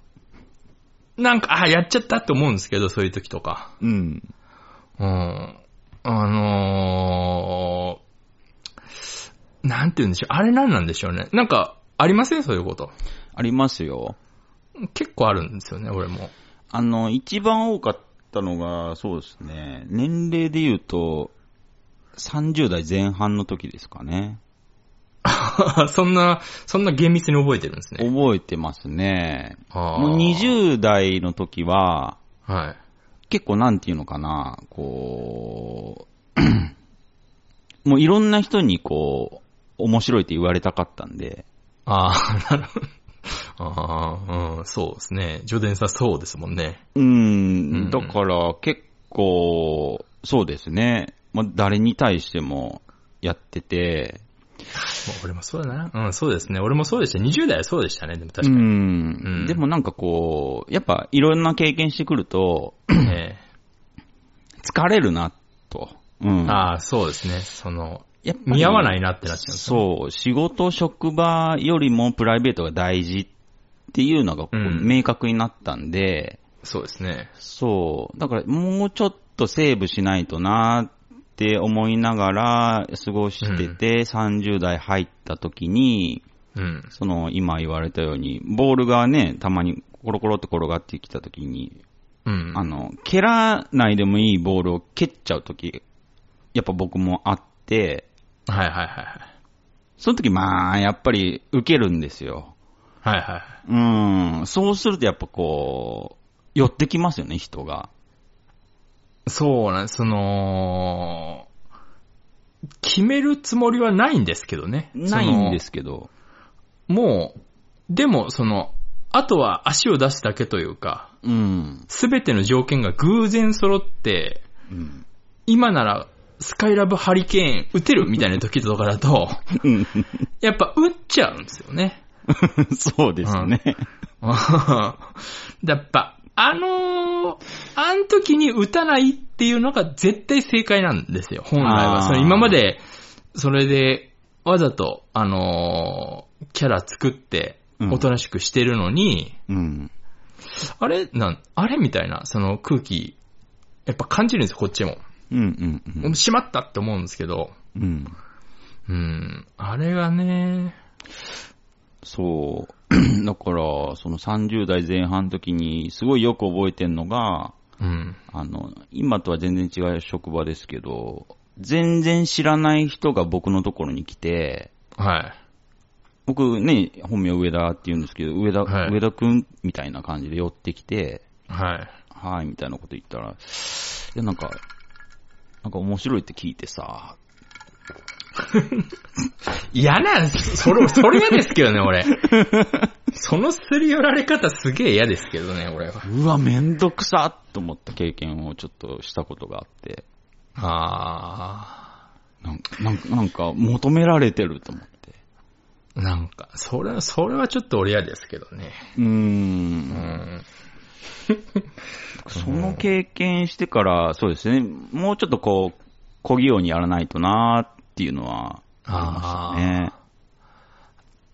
S1: なんか、あ、やっちゃったって思うんですけど、そういう時とか。
S2: うん。うん。
S1: うん。あのー、なんて言うんでしょう。あれなんなんでしょうね。なんか、ありません？そういうこと。
S2: ありますよ。
S1: 結構あるんですよね、俺も。
S2: あの、一番多かったのが、そうですね。年齢で言うと、30代前半の時ですかね。
S1: そんな、そんな厳密に覚えてるんですね。
S2: 覚えてますね。もう20代の時は、
S1: はい。
S2: 結構なんていうのかな、こう、もういろんな人にこう、面白いって言われたかったんで、
S1: ああ、なるほど。ああ、うん、そうですね。ジョデンさんそうですもんね。
S2: う
S1: ん
S2: ん、だから結構、そうですね。まあ、誰に対してもやってて、
S1: 俺もそうだな。うん、そうですね。俺もそうでした。20代はそうでしたね、でも確
S2: う
S1: かに。
S2: ん
S1: うん
S2: でもなんかこう、やっぱいろんな経験してくると、
S1: え
S2: 疲れるな、と。うん。
S1: えああ、そうですね。その、
S2: やっぱり
S1: 見合わないなってなっちゃうね
S2: そう、仕事、職場よりもプライベートが大事っていうのが明確になったんで、
S1: そうですね。
S2: そう、だからもうちょっとセーブしないとなって思いながら過ごしてて、30代入った時に、
S1: うん。
S2: その今言われたように、ボールがね、たまにコロコロって転がってきた時に、
S1: うん。
S2: あの、蹴らないでもいいボールを蹴っちゃう時、やっぱ僕もあって、
S1: はいはいはいはい。
S2: その時まあ、やっぱり受けるんですよ。
S1: はいはい。
S2: うん。そうするとやっぱこう、寄ってきますよね、人が。
S1: そうなんです。その、決めるつもりはないんですけどね。
S2: ないんですけど。
S1: もう、でも、その、あとは足を出すだけというか、
S2: うん。
S1: すべての条件が偶然揃って、
S2: うん。
S1: 今なら、スカイラブハリケーン打てるみたいな時とかだと、やっぱ打っちゃうんですよね。
S2: そうですね。
S1: やっぱ、あのー、あの時に打たないっていうのが絶対正解なんですよ、本来は。その今まで、それで、わざと、あのーキャラ作って、
S2: うん
S1: おとなしくしてるのに、
S2: うん。
S1: あれなん、あれみたいな、その空気、やっぱ感じるんですよ、こっちも。
S2: うんうんうん。
S1: しまったって思うんですけど、
S2: うん。
S1: うん、あれがね、
S2: そう。だから、その30代前半の時に、すごいよく覚えてんのが、
S1: うん、
S2: あの、今とは全然違う職場ですけど、全然知らない人が僕のところに来て、
S1: はい。
S2: 僕ね、本名上田って言うんですけど、上田、
S1: はい
S2: 上田くんみたいな感じで寄ってきて、
S1: はい。
S2: はい、みたいなこと言ったら、いや、なんか、なんか面白いって聞いてさ、
S1: 嫌なんです。それ、それ嫌ですけどね、俺。そのすり寄られ方すげえ嫌ですけどね、俺は。
S2: うわ、めんどくさと思った経験をちょっとしたことがあって、
S1: あ
S2: なんか、なんか、なんか求められてると思って。
S1: ー。なんか、それは、それはちょっと俺嫌ですけどね。
S2: うー。
S1: うんん。
S2: その経験してから、そうですね、もうちょっとこう、小器用にやらないとなーっていうのはありましたね。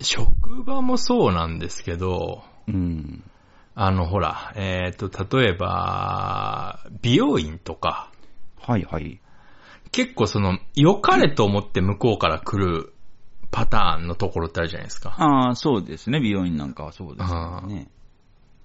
S1: 職場もそうなんですけど、
S2: うん。
S1: あの、ほら、えっ、と、例えば、美容院とか、
S2: はいはい。
S1: 結構その、良かれと思って向こうから来るパターンのところってあるじゃないですか。
S2: ああ、そうですね、美容院なんかはそうですよね。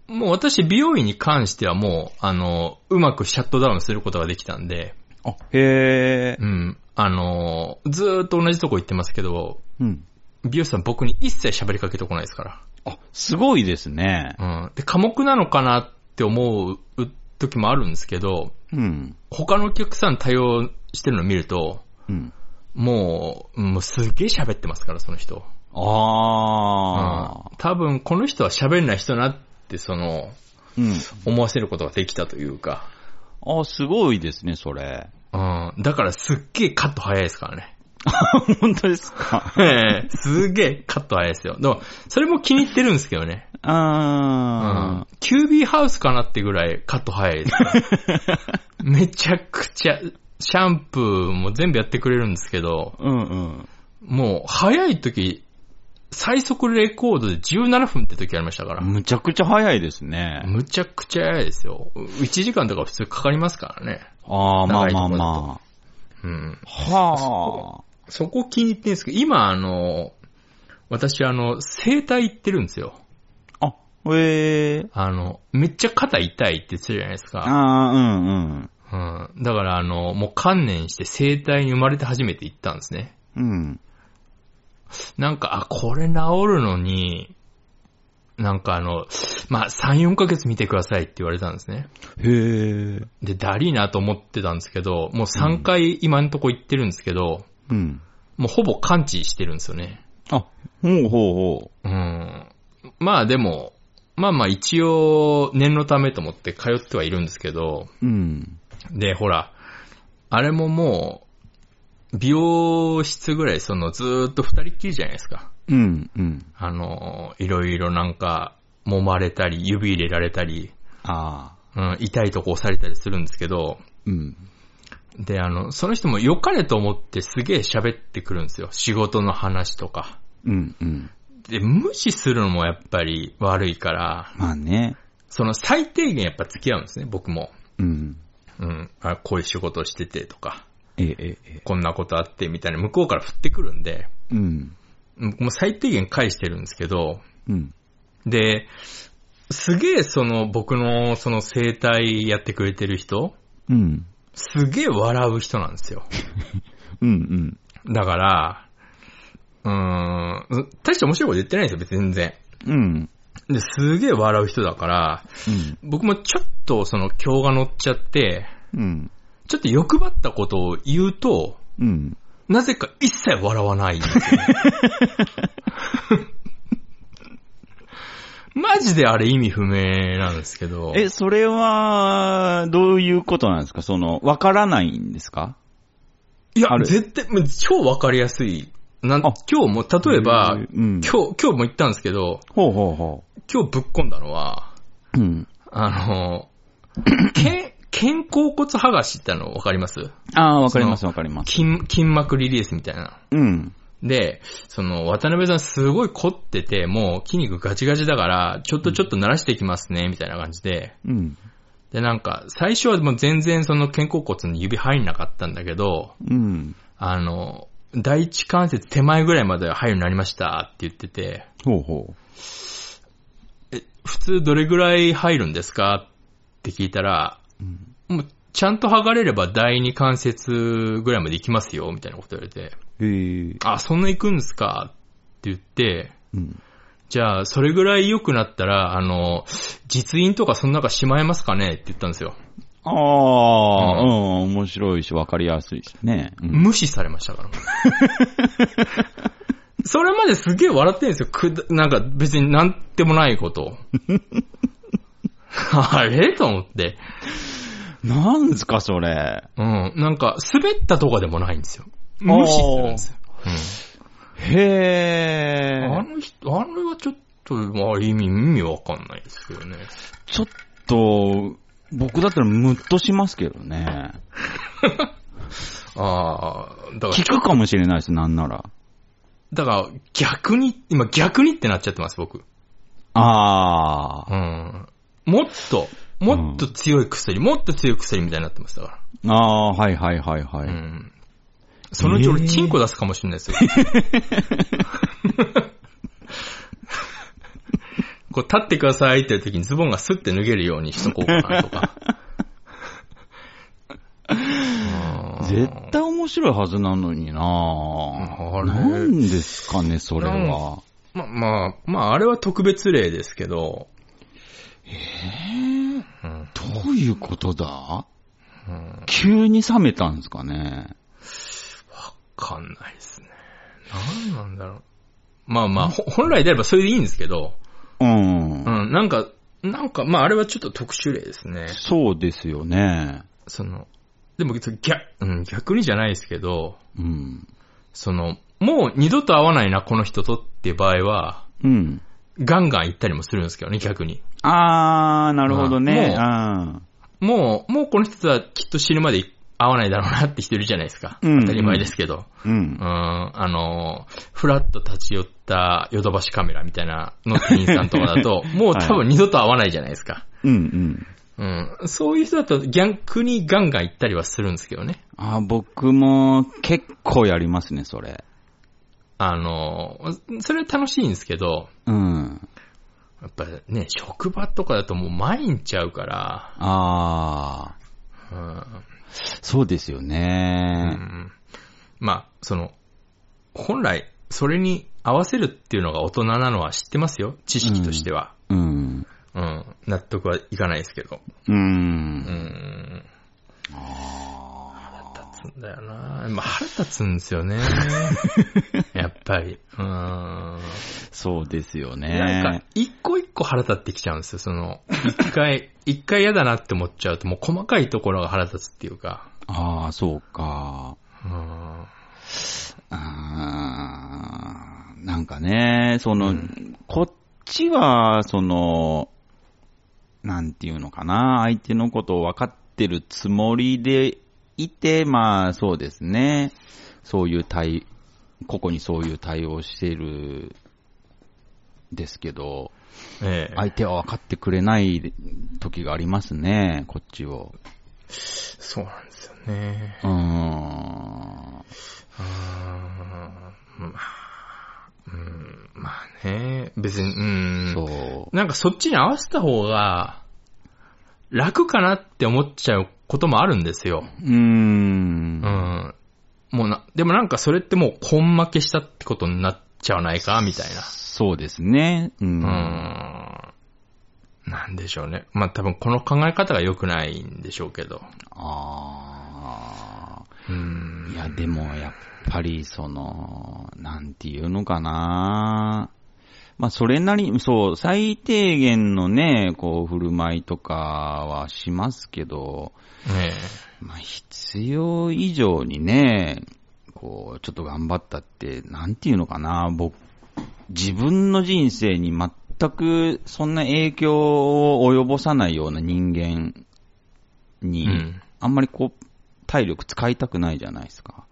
S1: もう私、美容院に関してはもう、あの、うまくシャットダウンすることができたんで、
S2: あ、へえ。
S1: うん。あの、ずーっと同じとこ行ってますけど、
S2: うん。
S1: 美容師さん僕に一切喋りかけてこないですか
S2: あ、すごいですね。
S1: ら。うん。で、寡黙なのかなって思う時もあるんですけど、
S2: うん。
S1: 他のお客さん対応してるの見ると、
S2: うん。
S1: もう、もうすっげえ喋ってますから、その人。
S2: ああ。
S1: うん多分、この人は喋んない人なって、その、
S2: うん。
S1: 思わせることができたというか。
S2: あ、すごいですね、それ。
S1: うん。だからすっげえカット早いですからね。
S2: 本当ですか？
S1: ええすげえカット早いですよ。でも、それも気に入ってるんですけどね。うん
S2: あ。
S1: キュービーハウスかなってぐらいカット早いですから。めちゃくちゃ、シャンプーも全部やってくれるんですけど、
S2: うんうん。
S1: もう早い時、最速レコードで17分って時ありましたから。
S2: むちゃくちゃ早いですね。
S1: むちゃくちゃ早いですよ。1時間とか普通かかりますからね。
S2: ああ、まあまあま
S1: うん。
S2: あ。は
S1: そこ気に入ってるんですけど、今あの、私あの、整体行ってるんですよ。
S2: あ。あ、へえ。
S1: あの、めっちゃ肩痛いって言ってたじゃないですか。
S2: ああ、うんうん。
S1: うん。だからあの、もう観念して整体に生まれて初めて行ったんですね。
S2: うん。
S1: なんか、あ、これ治るのに、なんかあの、まあ、3、4ヶ月見てくださいって言われたんですね。
S2: へえ。
S1: で、だりーなと思ってたんですけど、もう3回今んとこ行ってるんですけど、
S2: うん。
S1: もうほぼ完治してるんですよね。
S2: あ、ほうほうほ
S1: うん。まあでも、まあまあ一応念のためと思って通ってはいるんですけど、
S2: う。うん。
S1: で、ほら、あれももう、美容室ぐらいそのずーっと二人っきりじゃないですか。
S2: うん、うん。
S1: あの、いろいろなんか、揉まれたり、指入れられたり、
S2: ああ。
S1: うん、痛いとこ押されたりするんですけど、
S2: うん。
S1: で、あの、その人も良かれと思ってすげえ喋ってくるんですよ。仕事の話とか。
S2: うん、うん。
S1: で、無視するのもやっぱり悪いから、
S2: まあね。
S1: その最低限やっぱ付き合うんですね、僕も。
S2: うん。
S1: うん。あ、こういう仕事をしててとか、
S2: ええ。
S1: こんなことあってみたいな向こうから振ってくるんで、
S2: うん。
S1: うんもう最低限返してるんですけど、
S2: うん。
S1: で、すげえその僕のその生態やってくれてる人、
S2: うん。
S1: すげえ笑う人なんですよ。
S2: うん、うん。
S1: だから、うーん、大して面白いこと言ってないんですよ、別に全然。
S2: うん。
S1: で、すげえ笑う人だから、
S2: うん。
S1: 僕もちょっとその今日が乗っちゃって、
S2: うん。
S1: ちょっと欲張ったことを言うと、
S2: うん。
S1: なぜか一切笑わないんですよね。マジであれ意味不明なんですけど。
S2: え、それは、どういうことなんですか？その、わからないんですか？
S1: いや絶対、超わかりやすい。なん
S2: あ
S1: 今日も、例えば、
S2: うん。
S1: 今日、今日も言ったんですけど、
S2: ほうほうほ
S1: 今日ぶっ込んだのは、
S2: う。うん。
S1: あの、け肩甲骨剥がしってのわかります？
S2: ああ、わかりますわかります。
S1: 筋、筋膜リリースみたいな。
S2: うん。
S1: で、その、渡辺さんすごい凝ってて、もう筋肉ガチガチだから、ちょっとちょっと慣らしていきますね、みたいな感じで。
S2: うん。
S1: で、なんか、最初はもう全然その肩甲骨に指入んなかったんだけど、
S2: うん。
S1: あの、第一関節手前ぐらいまでは入るようになりましたって言ってて、
S2: ほうほ
S1: え、普通どれぐらい入るんですか？って聞いたら、
S2: う。うん。
S1: もうちゃんと剥がれれば第二関節ぐらいまで行きますよ、みたいなこと言われて、
S2: へえ。
S1: あ、そんな行くんですか？って言って、
S2: うん。
S1: じゃあ、それぐらい良くなったら、あの、実印とかその中しまえますかね？って言ったんですよ。
S2: ああ、うん、面白いし、わかりやすいしね。うん。
S1: 無視されましたから。それまですげえ笑ってるんですよ。くだなんか別になんてもないことを。あれ？と思って。
S2: なんですか、それ？
S1: うん。なんか、滑ったとかでもないんですよ。無視するんですよ。
S2: へ
S1: うん。あ
S2: え。
S1: の人、あれはちょっと、まあ意味、意味わかんないですけどね。
S2: ちょっと、僕だったらムッとしますけどね。
S1: ああ、だから
S2: 聞くかもしれないです、なんなら。
S1: だから逆に、今逆にってなっちゃってます、僕。
S2: ああ。
S1: うん。もっと、もっと強い薬、もっと強い薬みたいになってます、だから。
S2: ああー、はいはいはいはい。
S1: うん。そのうち俺、
S2: えー
S1: チンコ出すかもしれないですよ。こう、立ってくださいって言う時にズボンがスッて脱げるようにしとこうかなとか。うん
S2: 絶対面白いはずなのにな
S1: あれ
S2: なんですかね、それは。
S1: ま、まあ、まあ、あれは特別例ですけど、うん
S2: どういうことだ？
S1: うん
S2: 急に冷めたんですかね？
S1: わかんないですね。なんなんだろう。まあまあ、ほ本来であればそれでいいんですけど、
S2: うん。
S1: うん、なんか、なんか、まああれはちょっと特殊例ですね。
S2: そうですよね。
S1: その、でも逆、うん、逆にじゃないですけど、
S2: うん。
S1: その、もう二度と会わないな、この人とって場合は、
S2: うん。
S1: ガンガン行ったりもするんですけどね、逆に。
S2: あー、なるほどね。
S1: もう
S2: あ
S1: もう、もうこの人とはきっと死ぬまで会わないだろうなって人いるじゃないですか。
S2: うん
S1: 当たり前ですけど。
S2: ーうん
S1: うん、。あの、フラッと立ち寄ったヨドバシカメラみたいなの店員さんとかだと、もう多分二度と会わないじゃないですか。
S2: うんうん。
S1: うん。そういう人だと逆にガンガン行ったりはするんですけどね。
S2: あー僕も結構やりますね、それ。
S1: あの、それは楽しいんですけど、
S2: うん。
S1: やっぱね、職場とかだともう毎日会うから、
S2: あー。
S1: うん。
S2: そうですよ
S1: う
S2: ね。
S1: んまあ、その、本来、それに合わせるっていうのが大人なのは知ってますよ。知識としては。
S2: うん。
S1: うん。納得はいかないですけど。
S2: う。
S1: うんん。腹立つんだよな。まあ、腹立つんですよね。やっぱり。うん。
S2: そうですよ
S1: なんか
S2: ね。、
S1: 一個一個腹立ってきちゃうんですよ。その、一回、一回嫌だなって思っちゃうと、もう細かいところが腹立つっていうか。
S2: ああ、そうか。
S1: うん。
S2: あーなんかね、その、
S1: うん
S2: こっちは、その、なんていうのかな、相手のことを分かってるつもりでいて、まあそうですね、そういう対、個々にそういう対応してる、ですけど、
S1: ええ。
S2: 相手は分かってくれない時がありますね、こっちを。
S1: そうなんですよね。
S2: うーん。
S1: うーんまあ、うん、まあね、別に、うん。
S2: そう。
S1: なんかそっちに合わせた方が、楽かなって思っちゃうこともあるんですよ。
S2: うーん
S1: う。ん。もうな、でもなんかそれってもう根負けしたってことになっちゃわないか？みたいな。
S2: そうですね。う。
S1: うんん。なんでしょうね。まあ多分この考え方が良くないんでしょうけど。
S2: あ
S1: うん
S2: あ。いや、でも、やっぱり、その、なんていうのかな。まあ、それなりに、そう、最低限のね、こう、振る舞いとかはしますけど、
S1: ね
S2: まあ、必要以上にね、こう、ちょっと頑張ったって、なんていうのかな、僕、自分の人生に全くそんな影響を及ぼさないような人間
S1: え。
S2: に、
S1: うん。
S2: あんまりこう、体力使いたくないじゃないですか。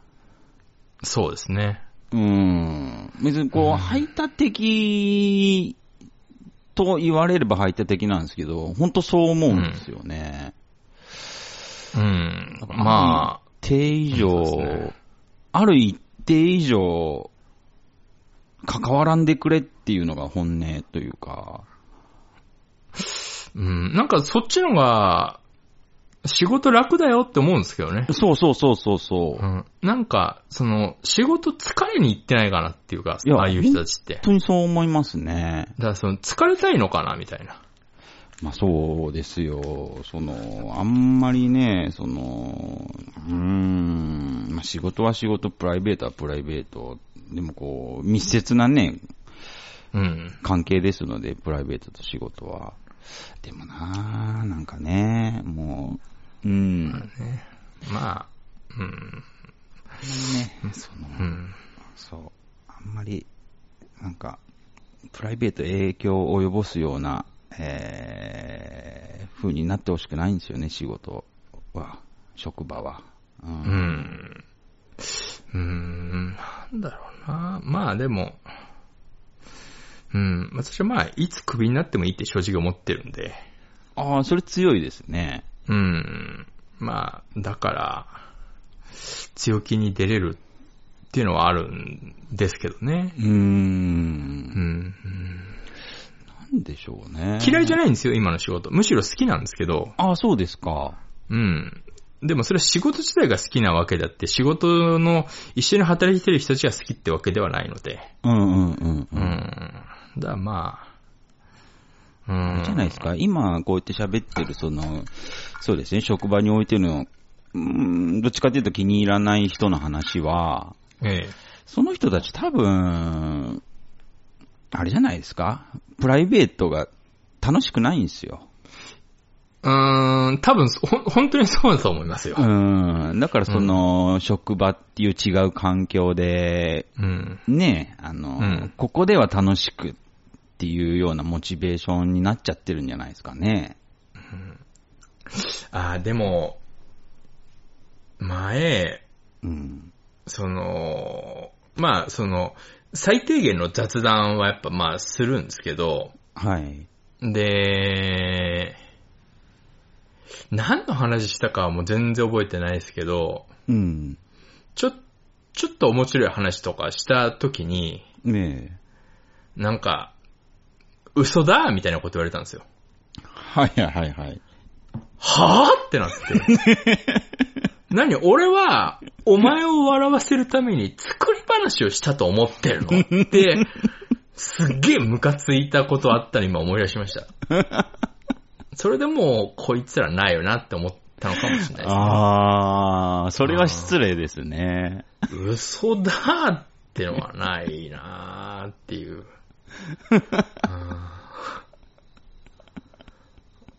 S1: そうですね。
S2: うーん。別にこう、
S1: うん
S2: 排他的と言われれば排他的なんですけど、本当そう思うんですよね。
S1: うん。ま
S2: 一定以上、ある一定以上、関わらんでくれっていうのが本音というか、
S1: あ、うん。なんかそっちのが、仕事楽だよって思うんですけどね。
S2: そうそうそうそうそうう。
S1: ん。なんか、その、仕事疲れに行ってないかなっていうか、ああいう人たちって。
S2: 本当にそう思いますね。
S1: だからその、疲れたいのかなみたいな。
S2: まあそうですよ。その、あんまりね、その、うーん、まあ仕事は仕事、プライベートはプライベート。でもこう、密接なね、
S1: うん。
S2: 関係ですので、プライベートと仕事は。でもなぁ、なんかね、もう、うん、ね、
S1: まあ、うん。
S2: その、
S1: うん。
S2: そう、あんまり、なんか、プライベート影響を及ぼすような、えー、風になってほしくないんですよね、仕事は、職場は。う。
S1: うんん。うん。なんだろうな。まあでも、うん。私はまあ、いつクビになってもいいって正直思ってるんで。
S2: ああ、それ強いですね。
S1: うん。まあ、だから、強気に出れるっていうのはあるんですけどね。
S2: うー。
S1: うんん。
S2: なんでしょうね。
S1: 嫌いじゃ
S2: ない
S1: んですよ、今の仕事。むしろ好きなんですけど。
S2: ああ、そうですか。
S1: うん。でもそれは仕事自体が好きなわけであって、仕事の一緒に働いてる人たちが好きってわけではないので。
S2: うんうんうん。
S1: うん。だからまあ、うん。
S2: じゃないですか？今、こうやって喋ってる、その、そうですね、職場においての、うん、どっちかというと気に入らない人の話は、
S1: ええ。
S2: その人たち多分、あれじゃないですか？プライベートが楽しくないんですよ。
S1: うーん、多分、ほん、本当にそうだと思いますよ。
S2: うん。だからその、職場っていう違う環境で、
S1: うん。
S2: ね、あの、
S1: うん
S2: ここでは楽しくっていうようなモチベーションになっちゃってるんじゃないですかね。
S1: ああ、でも、前、
S2: うん。
S1: その、まあ、その、最低限の雑談はやっぱまあするんですけど、
S2: はい。
S1: で、何の話したかはもう全然覚えてないですけど、
S2: うん。
S1: ちょ、ちょっと面白い話とかした時に、
S2: ねえ。
S1: なんか、嘘だみたいなこと言われたんですよ。
S2: はいはいはいはい。
S1: はぁってなって。何俺は、お前を笑わせるために作り話をしたと思ってるの って、すっげえムカついたことあったの今思い出しました。それでもう、こいつらないよなって思ったのかもしれないですね。
S2: あー、それは失礼ですね。
S1: 嘘だーってのはないなーっていう。う ん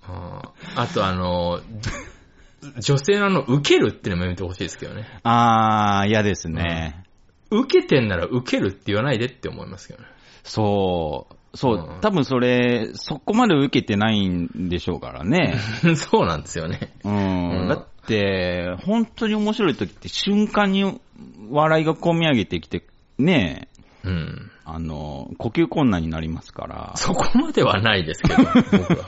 S1: ああとあの、女性のあの、受けるってのもやめてほしいですけどね。
S2: あー、嫌ですね。
S1: 受けてんなら受けるって言わないでって思いますけどね。
S2: そう。そう
S1: う、ん
S2: 多分それ、そこまで受けてないんでしょうからね。
S1: そうなんですよね。
S2: うん。
S1: うん
S2: だって、本当に面白い時って瞬間に笑いが込み上げてきて、ね
S1: うん。
S2: あの、呼吸困難になりますから。
S1: そこまではないですけど、僕は。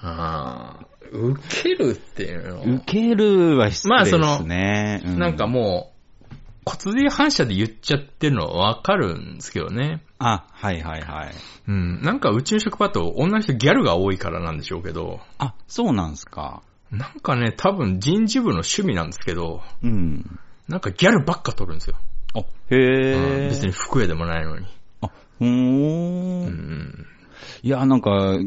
S1: ああ、受けるっていうの
S2: 受けるは失礼
S1: まあその
S2: ですね。う
S1: なんかもう、骨髄反射で言っちゃってるのはわかるんですけどね。
S2: あ、はいはいはい。
S1: うん。なんかうちの職場と女の人ギャルが多いからなんでしょうけど、
S2: あ、そうなんすか。
S1: なんかね、多分人事部の趣味なんですけど、
S2: うん。
S1: なんかギャルばっか取るんですよ。
S2: あ、へえ、
S1: うん別に服屋でもないのに。
S2: あ、うーん。
S1: うん。
S2: いや、なんか、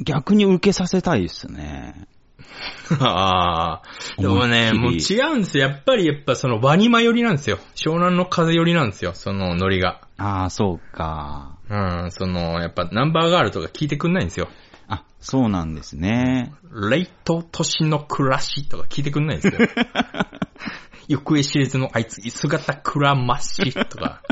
S2: 逆に受けさせたいですね。
S1: ああ。でもね、もう違うんですよ。やっぱり、やっぱそのワニマ寄りなんですよ。湘南の風寄りなんですよ。そのノリが。
S2: ああ、そうか。
S1: うん、その、やっぱナンバーガールとか聞いてくんないんですよ。
S2: あ、そうなんですね。
S1: レイト都市の暮らしとか聞いてくんないんですよ。行方知れずのあいつ、姿くらましとか。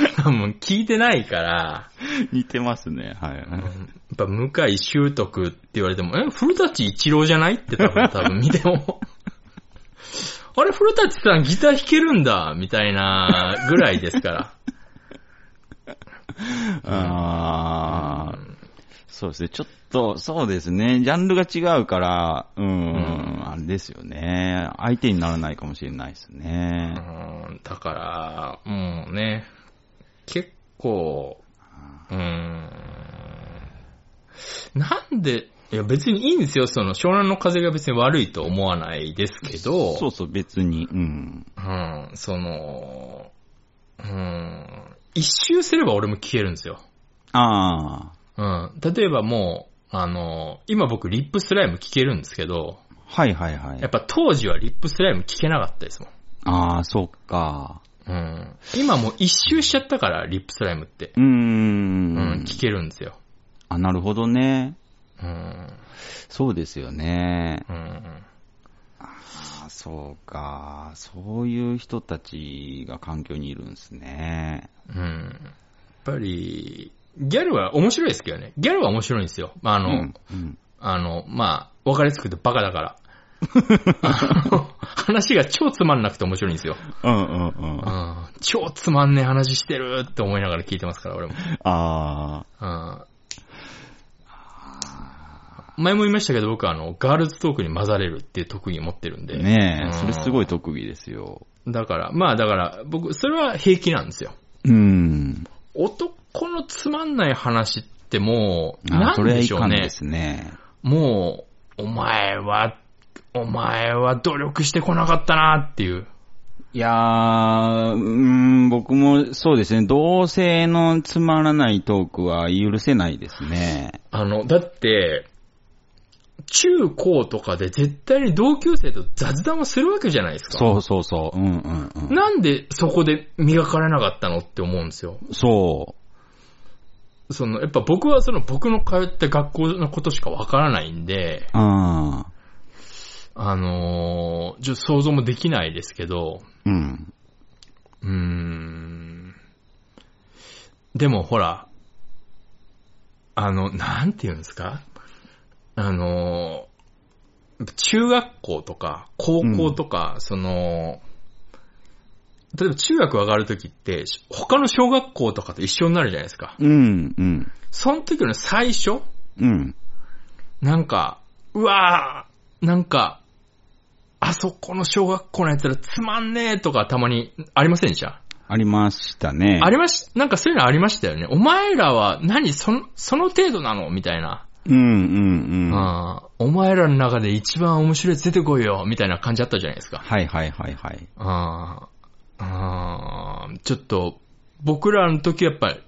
S1: もう聞いてないから、
S2: 似てますね。はい。
S1: やっぱ向井修徳って言われても、え、古舘一郎じゃないって多分、多分見ても。あれ、古舘さんギター弾けるんだみたいなぐらいですから。
S2: ああ、そうですね。ちょっと、そうですね。ジャンルが違うから、うん、
S1: ん
S2: あれですよね。相手にならないかもしれないですね。
S1: うんだから、もうね、結構、うーん、なんで、いや別にいいんですよ、その湘南の風が別に悪いと思わないですけど、
S2: そうそう、別に。うん。
S1: うん、その、うん、一周すれば俺も消えるんですよ。
S2: ああ、
S1: うん、例えばもう、あの、今僕リップスライム聞けるんですけど、
S2: はいはいはい
S1: やっ。ぱ当時はリップスライム聞けなかったですもん。
S2: ああ、そっか。
S1: うん、今もう一周しちゃったから、リップスライムって。
S2: うー。
S1: うんん、聞けるんですよ。
S2: あ、なるほどね。
S1: うん、
S2: そうですよね。
S1: うん、
S2: ああ、そうか。そういう人たちが環境にいるんですね。
S1: うん。やっぱり、ギャルは面白いですけどね。ギャルは面白いんですよ。まあ、あの、
S2: うん。うん
S1: あの、まあ、分かりやすくてバカだから。あ の話が超つまんなくて面白いんですよ。
S2: うんうんうん。
S1: う
S2: あ
S1: ん、超つまんねえ話してるって思いながら聞いてますから、俺も。
S2: あ
S1: うん前も言いましたけど、僕はあの、ガールズトークに混ざれるっていう特技持ってるんで。
S2: ー。ねえ、
S1: うん
S2: それすごい特技ですよ。
S1: だから、まあだから、僕、それは平気なんですよ。
S2: うん。
S1: 男のつまんない話ってもう、
S2: あ
S1: な
S2: それはい
S1: んでしょうね
S2: かんで。すね。
S1: もう、お前は、お前は努力してこなかったなっていう。
S2: いやー、うーん、僕もそうですね、同性のつまらないトークは許せないですね。
S1: あの、だって、中高とかで絶対に同級生と雑談をするわけじゃないですか。
S2: そうそうそう、うんうんうん。
S1: なんでそこで磨かれなかったのって思うんですよ。
S2: そ
S1: その、やっぱ僕はその僕の通った学校のことしかわからないんで、
S2: う。あ
S1: あのー、ちょっと想像もできないですけど、
S2: ーうん。
S1: うーん。でもほら、あの、なんて言うんですか？あの、中学校とか高校とか、その、例えば中学上がるときって、他の小学校とかと一緒になるじゃないですか。
S2: うん、うん、
S1: その時の最初？
S2: うん。
S1: なんか、うわーなんか、あそこの小学校のやつらつまんねえとかたまにありませんでした？
S2: ありましたね。
S1: ありまし、なんかそういうのありましたよね。お前らは何その、その程度なの？みたいな。
S2: うん、うん、うん。
S1: あーお前らの中で一番面白いやつ出てこいよみたいな感じあったじゃないですか。
S2: はいはいはいはい。
S1: あーあーちょっと、僕らの時はやっぱり、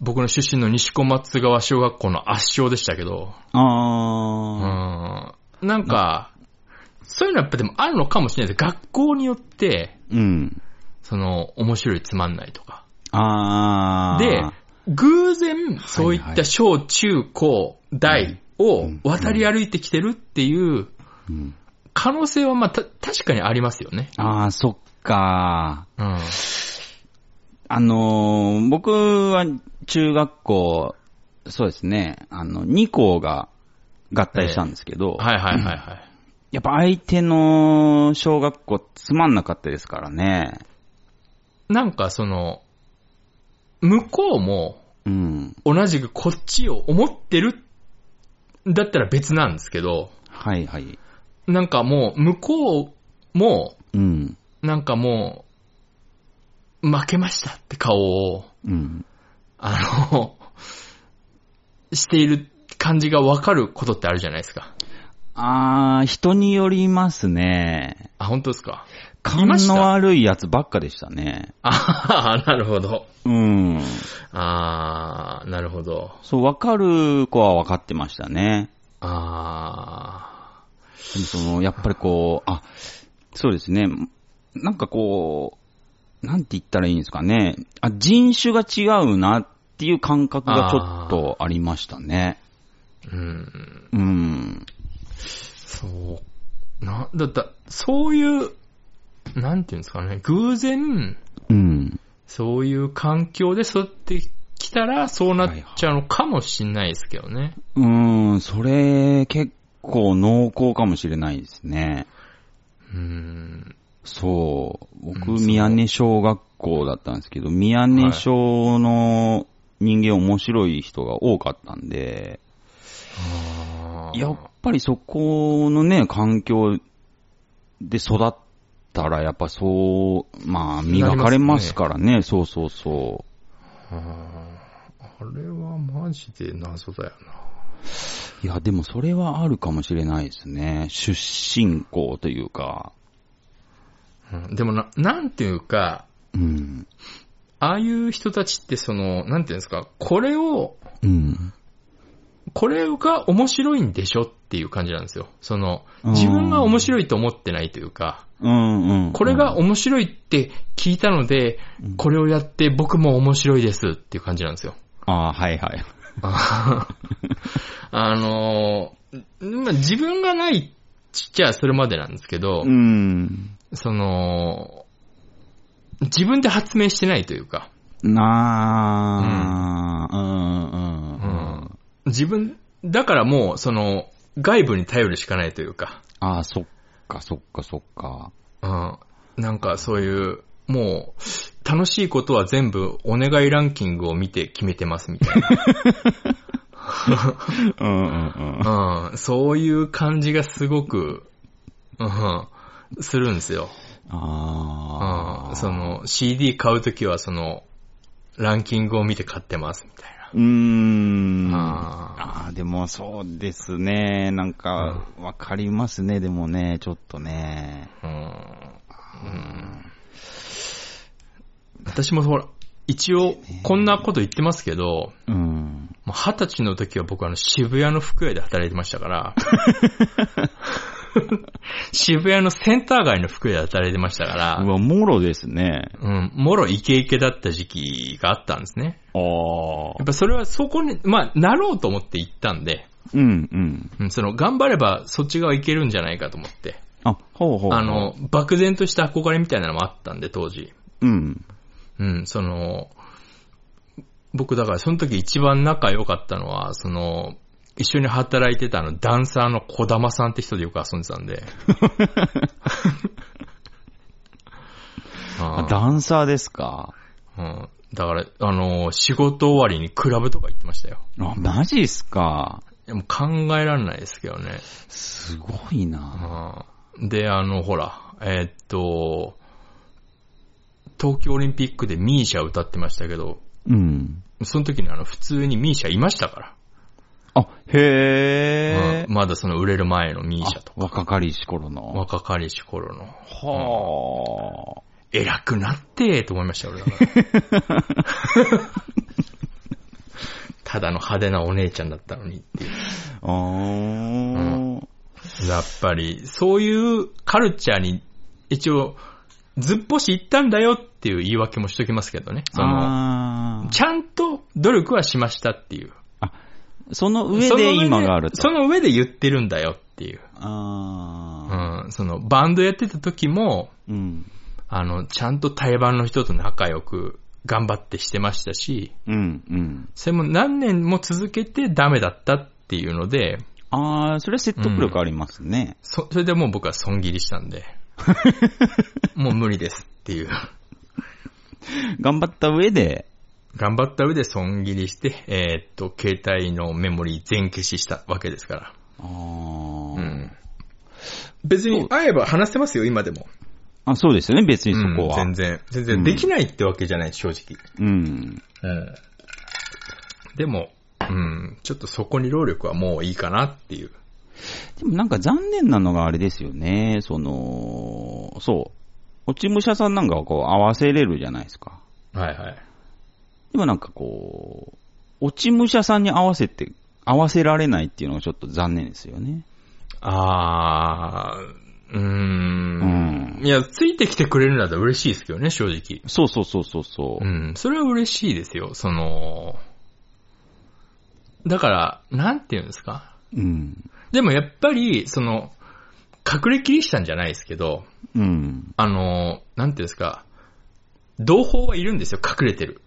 S1: 僕の出身の西小松川小学校の圧勝でしたけど、
S2: あ
S1: うんなんか、そういうのやっぱでもあるのかもしれないです。学校によって、
S2: ー。うん。
S1: その、面白いつまんないとか。
S2: あー。
S1: で、偶然、そういった小中高大を渡り歩いてきてるっていう
S2: うん、
S1: 可能性はまあ、た、確かにありますよね。
S2: あー、そっか
S1: うん。
S2: あのー僕は中学校、そうですね、あの、2校が合体したんですけど、
S1: はいはいはいはい。
S2: やっぱ相手の小学校つまんなかったですからね。
S1: なんかその、向こうも
S2: うん。
S1: 同じくこっちを思ってるんだったら別なんですけど、
S2: はいはい。
S1: なんかもう向こうも、
S2: うん。
S1: なんかもう、負けましたって顔を、
S2: うん。
S1: あの、している感じがわかることってあるじゃないですか。
S2: あー、人によりますね。
S1: あ、本当ですか？
S2: 勘の悪いやつばっかでしたね。
S1: ああ、なるほど。
S2: うん。
S1: ああ、なるほど。
S2: そう、わかる子はわかってましたね。
S1: あ
S2: でもその、やっぱりこう、あ、そうですね。なんかこう、なんて言ったらいいんですかね。あ、人種が違うなっていう感覚がちょっとありましたね。
S1: あ、うん。
S2: うん。
S1: そう。な、だった、そういう、なんていうんですかね、偶然、
S2: うん。
S1: そういう環境で育ってきたら、そうなっちゃうのかもしんないですけどね。
S2: うん、それ結構濃厚かもしれないですね。
S1: うん。
S2: そう。僕、
S1: うん
S2: 宮根小学校だったんですけど、宮根小の人間面白い人が多かったんで、
S1: あー
S2: やっぱりそこのね、環境で育ったら、やっぱそう、まあ、磨かれますからね、そうそうそ
S1: あーあれはマジで謎だよな。
S2: う。いや、でもそれはあるかもしれないですね。出身校というか、
S1: うん、でもな、なんていうか、
S2: うん。
S1: ああいう人たちってその、なんていうんですか、これを、
S2: うん。
S1: これが面白いんでしょっていう感じなんですよ。その、
S2: うん
S1: 自分が面白いと思ってないというか、
S2: うんうん。
S1: これが面白いって聞いたので、
S2: うん
S1: これをやって僕も面白いですっていう感じなんですよ。
S2: ああ、はいはい。
S1: あのーまあ、自分がないちっちゃいそれまでなんですけど、
S2: うん。
S1: その、自分で発明してないというか、
S2: なあ、うん、うん、うん。
S1: 自分、だからもう、その、外部に頼るしかないというか、
S2: ああ、そっか、そっか、そっか。
S1: うん、なんかそういう、もう、楽しいことは全部お願いランキングを見て決めてますみたい
S2: うん、うん、うん。
S1: な。うん、そういう感じがすごく、うん、するんですよ。
S2: ああ。
S1: うん、そ、の CD 買うときはその、ランキングを見て買ってますみたいな。
S2: うーん。
S1: あ
S2: ああ、でもそうですね。なんか、わかりますね、でもね、ちょっとね。
S1: うんうん私もほら、一応、こんなこと言ってますけど、
S2: うん。
S1: 二十歳の時は僕あの渋谷の服屋で働いてましたから、渋谷のセンター街の服屋で働いてましたから
S2: う、わ、もろですね。
S1: うん、もろイケイケだった時期があったんですね。
S2: ああ
S1: やっ。ぱそれはそこに、まあ、なろうと思って行ったんで、
S2: うん、うん。
S1: うん、その、頑張ればそっち側行けるんじゃないかと思って、
S2: あ、ほうほうほう。
S1: あの、漠然とした憧れみたいなのもあったんで、当時。
S2: うん。
S1: うん、その、僕だからその時一番仲良かったのは、その、一緒に働いてたあのダンサーの小玉さんって人でよく遊んでたんで。あ
S2: あダンサーですか？
S1: うん、だから、あの、仕事終わりにクラブとか行ってましたよ。
S2: あ、マジっすか？
S1: でも考えられないですけどね。
S2: すごいな。
S1: うんで、あの、ほら、えーっと、東京オリンピックでミーシャ歌ってましたけど、
S2: うん。
S1: その時にあの、普通にミーシャいましたから。
S2: あ、へえ
S1: うん。まだその売れる前のミーシャと
S2: あ若かりし頃の。
S1: 若かりし頃の。
S2: は
S1: 偉くなってと思いました、俺だから。ただの派手なお姉ちゃんだったのにっていう。
S2: あ。あー。
S1: やっぱり、そういうカルチャーに、一応、ずっぽし行ったんだよっていう言い訳もしときますけどね。その、ちゃんと努力はしましたっていう。
S2: その上で今があると。
S1: その上で言ってるんだよっていう。
S2: あ
S1: うん。その、バンドやってた時も、
S2: ー。うん。
S1: あの、ちゃんと対バンの人と仲良く頑張ってしてましたし、
S2: うん、うん。
S1: それも何年も続けてダメだったっていうので、
S2: あー、それは説得力ありますね。
S1: そ、それでもう僕は損切りしたんで、もう無理ですっていう。
S2: 頑張った上で、
S1: 頑張った上で損切りして、えーっと、携帯のメモリー全消ししたわけですから。
S2: あー。
S1: うん。別に会えば話せますよ、今でも。
S2: あ、そうですよね、別にそこは。
S1: うん全然。全然できないってわけじゃない、正直。
S2: うん。
S1: うん。でも、うん、ちょっとそこに労力はもういいかなっていう。
S2: でもなんか残念なのがあれですよね、その、そう。落ち武者さんなんかはこう合わせれるじゃないですか。
S1: はいはい。
S2: でもなんかこう、落ち武者さんに合わせて、合わせられないっていうのがちょっと残念ですよね。
S1: あー、うーん。
S2: うん
S1: いや、ついてきてくれるんだったら嬉しいですけどね、正直。
S2: そうそうそうそうそうう。
S1: ん、それは嬉しいですよ、その、だから、なんて言うんですか？
S2: うん。
S1: でもやっぱり、その、隠れキリシタンじゃないですけど、
S2: うん。
S1: あの、なんていうんですか、同胞はいるんですよ、隠れてる。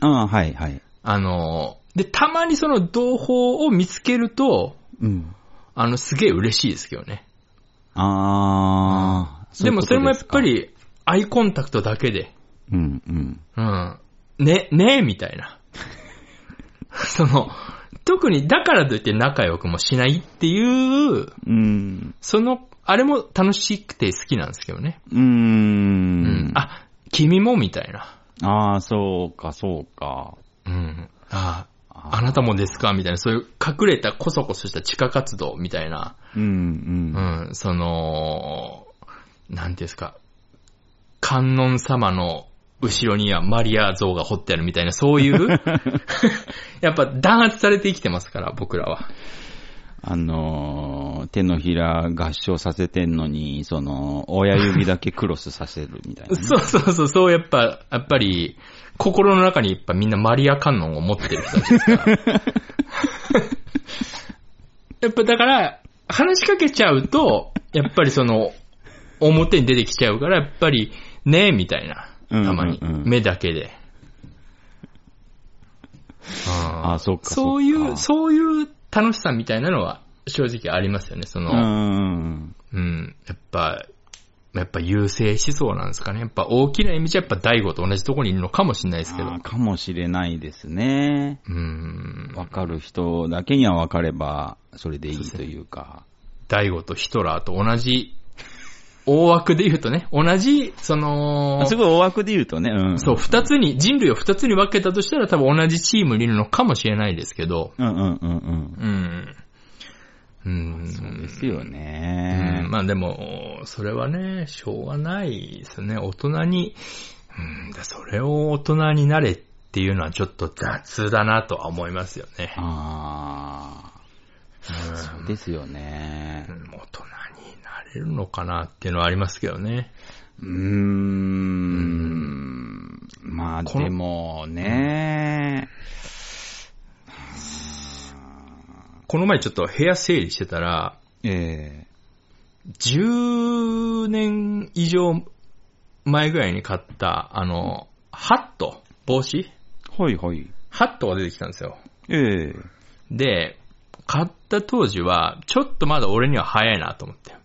S2: ああ、はいはい。
S1: あの、で、たまにその同胞を見つけると、
S2: うん。
S1: あの、すげえ嬉しいですけどね。
S2: ああ、そういうこと
S1: でもそれもやっぱ
S2: す
S1: り、アイコンタクトだけで、
S2: か。うんうん。
S1: うん。ね、ねえ、みたいな。その、特にだからといって仲良くもしないっていう、
S2: うん。
S1: その、あれも楽しくて好きなんですけどね。
S2: うーん。
S1: あ、君もみたいな。
S2: ああ、そうか、そうか。
S1: うん。あ
S2: あ
S1: あなたもですかみたいな、そういう隠れたコソコソした地下活動みたいな、
S2: うんうん。
S1: うん、その、なんていうんですか、観音様の後ろにはマリア像が彫ってあるみたいな、そういう、やっぱ弾圧されて生きてますから、僕らは。
S2: あのー、手のひら合唱させてんのに、その、親指だけクロスさせるみたいなね、
S1: そうそうそう、そうやっぱ、やっぱり、心の中にやっぱみんなマリア観音を持ってる人たちですから。やっぱだから、話しかけちゃうと、やっぱりその、表に出てきちゃうから、やっぱり、ねえ、みたいな。たまに
S2: うんうんう。ん
S1: 目だけで。
S2: あそうか
S1: そういう、
S2: そう
S1: いう楽しさみたいなのは正直ありますよね。その、
S2: うん。
S1: うん、やっぱ、やっぱ優勢思想なんですかね。やっぱ大きな意味じゃやっぱ大悟と同じところにいるのかもしれないですけど。
S2: かもしれないですね。
S1: うん。
S2: わかる人だけにはわかれば、それでいいというか。
S1: 大悟とヒトラーと同じ、大枠で言うとね、同じ、その
S2: あ、すごい大枠で言うとね、うん。
S1: そう、二つに、人類を二つに分けたとしたら多分同じチームにいるのかもしれないですけど、
S2: うんうんうんうん。
S1: うん。うん。
S2: そうですよ
S1: う
S2: ね
S1: ん。まあでも、それはね、しょうがないですね。大人に、うん、だそれを大人になれっていうのはちょっと雑だなとは思いますよね。
S2: ああ、
S1: うん
S2: そうですよね
S1: う。んれるのかなっていうのはありますけどね。
S2: うーん。まあでもね、
S1: この前ちょっと部屋整理してたら、
S2: え
S1: 10年以上前ぐらいに買った、あの、ハット帽子？
S2: えはいはい。
S1: ハットが出てきたんですよ。
S2: ええ
S1: で、買った当時は、ちょっとまだ俺には早いなと思って。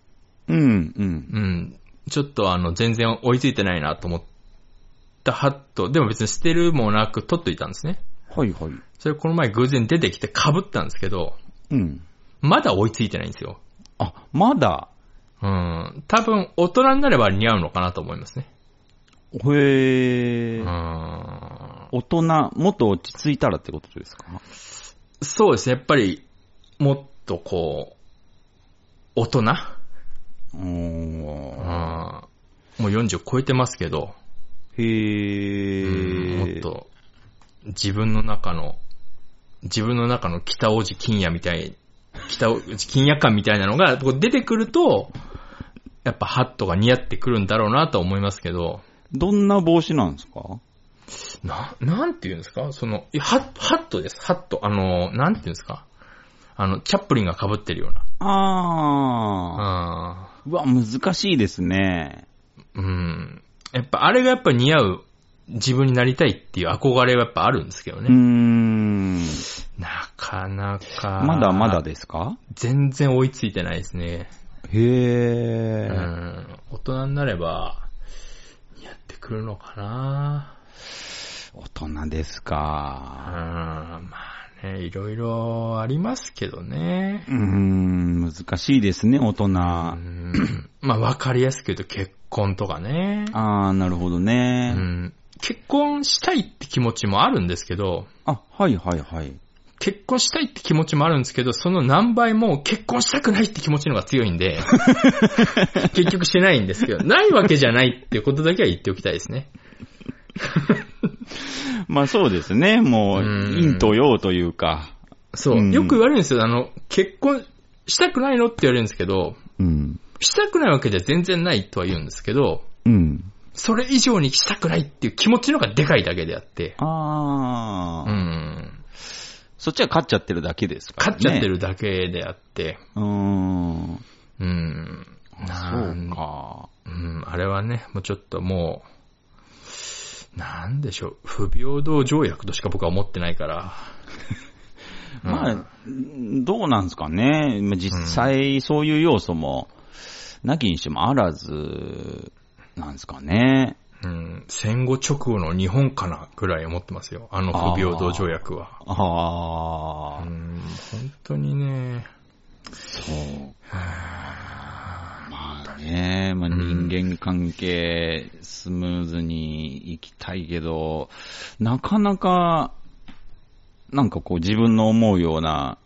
S2: うん、うん。
S1: うん。ちょっとあの、全然追いついてないなと思ったハット。でも別に捨てるもなく取っといたんですね。
S2: はいはい。
S1: それこの前偶然出てきて被ったんですけど、
S2: うん。
S1: まだ追いついてないんですよ。
S2: あ、まだ、
S1: うん。多分、大人になれば似合うのかなと思いますね。
S2: へ
S1: う
S2: え、
S1: ん。
S2: 大人、もっと落ち着いたらってことですか？
S1: そうですね。やっぱり、もっとこう、大人
S2: お
S1: うん。
S2: ー
S1: もう40超えてますけど、
S2: へえ、
S1: うんもっと、自分の中の、自分の中の北王子金也みたい、北王子金也感みたいなのが出てくると、やっぱハットが似合ってくるんだろうなと思いますけど、
S2: どんな帽子なんですか？
S1: な、なんて言うんですか？その、ハッハットです、ハット。あの、なんて言うんですか？あの、チャップリンが被ってるような。
S2: ああ。
S1: あ
S2: うわ、難しいですね。
S1: ーうん。やっぱあれがやっぱ似合う自分になりたいっていう憧れはやっぱあるんですけど
S2: うー
S1: ね。
S2: ん。
S1: なかなか。
S2: まだまだですか？
S1: 全然追いついてないですね。
S2: へ
S1: う
S2: え。
S1: ん。大人になれば、やってくるのかな
S2: 大人です
S1: うん。
S2: か。
S1: まあね、いろいろありますけどね。
S2: うーん、難しいですね、大人。
S1: まあわかりやすく言うと結婚とかね。
S2: あー、なるほど
S1: う
S2: ね。
S1: ん。結婚したいって気持ちもあるんですけど、
S2: あ、はいはいはい。
S1: 結婚したいって気持ちもあるんですけど、その何倍も結婚したくないって気持ちの方が強いんで、結局しないんですけど、ないわけじゃないっていうことだけは言っておきたいですね。
S2: まあそうですね。もう、
S1: うん
S2: 陰と陽というか。
S1: そうう。
S2: ん
S1: よく言われるんですよ。あの、結婚したくないのって言われるんですけど、
S2: うん。
S1: したくないわけじゃ全然ないとは言うんですけど、
S2: うん。
S1: それ以上にしたくないっていう気持ちの方がでかいだけであって、
S2: ああ、
S1: うん。
S2: そっちは勝っちゃってるだけですからね。
S1: 勝っちゃってるだけであって、
S2: うーん。
S1: うん。
S2: そうか。
S1: うん、あれはね、もうちょっともう、なんでしょう、不平等条約としか僕は思ってないから。
S2: まあ、どうなんですかね。まあ実際そういう要素も、なきにしてもあらず、なんですかね。
S1: うん、戦後直後の日本かなぐらい思ってますよ。あの不平等条約は。
S2: ああ、
S1: うん、本当にね。
S2: そう。まあね、まあ人間関係スムーズにいきたいけど、なかなか、なんかこう自分の思うような、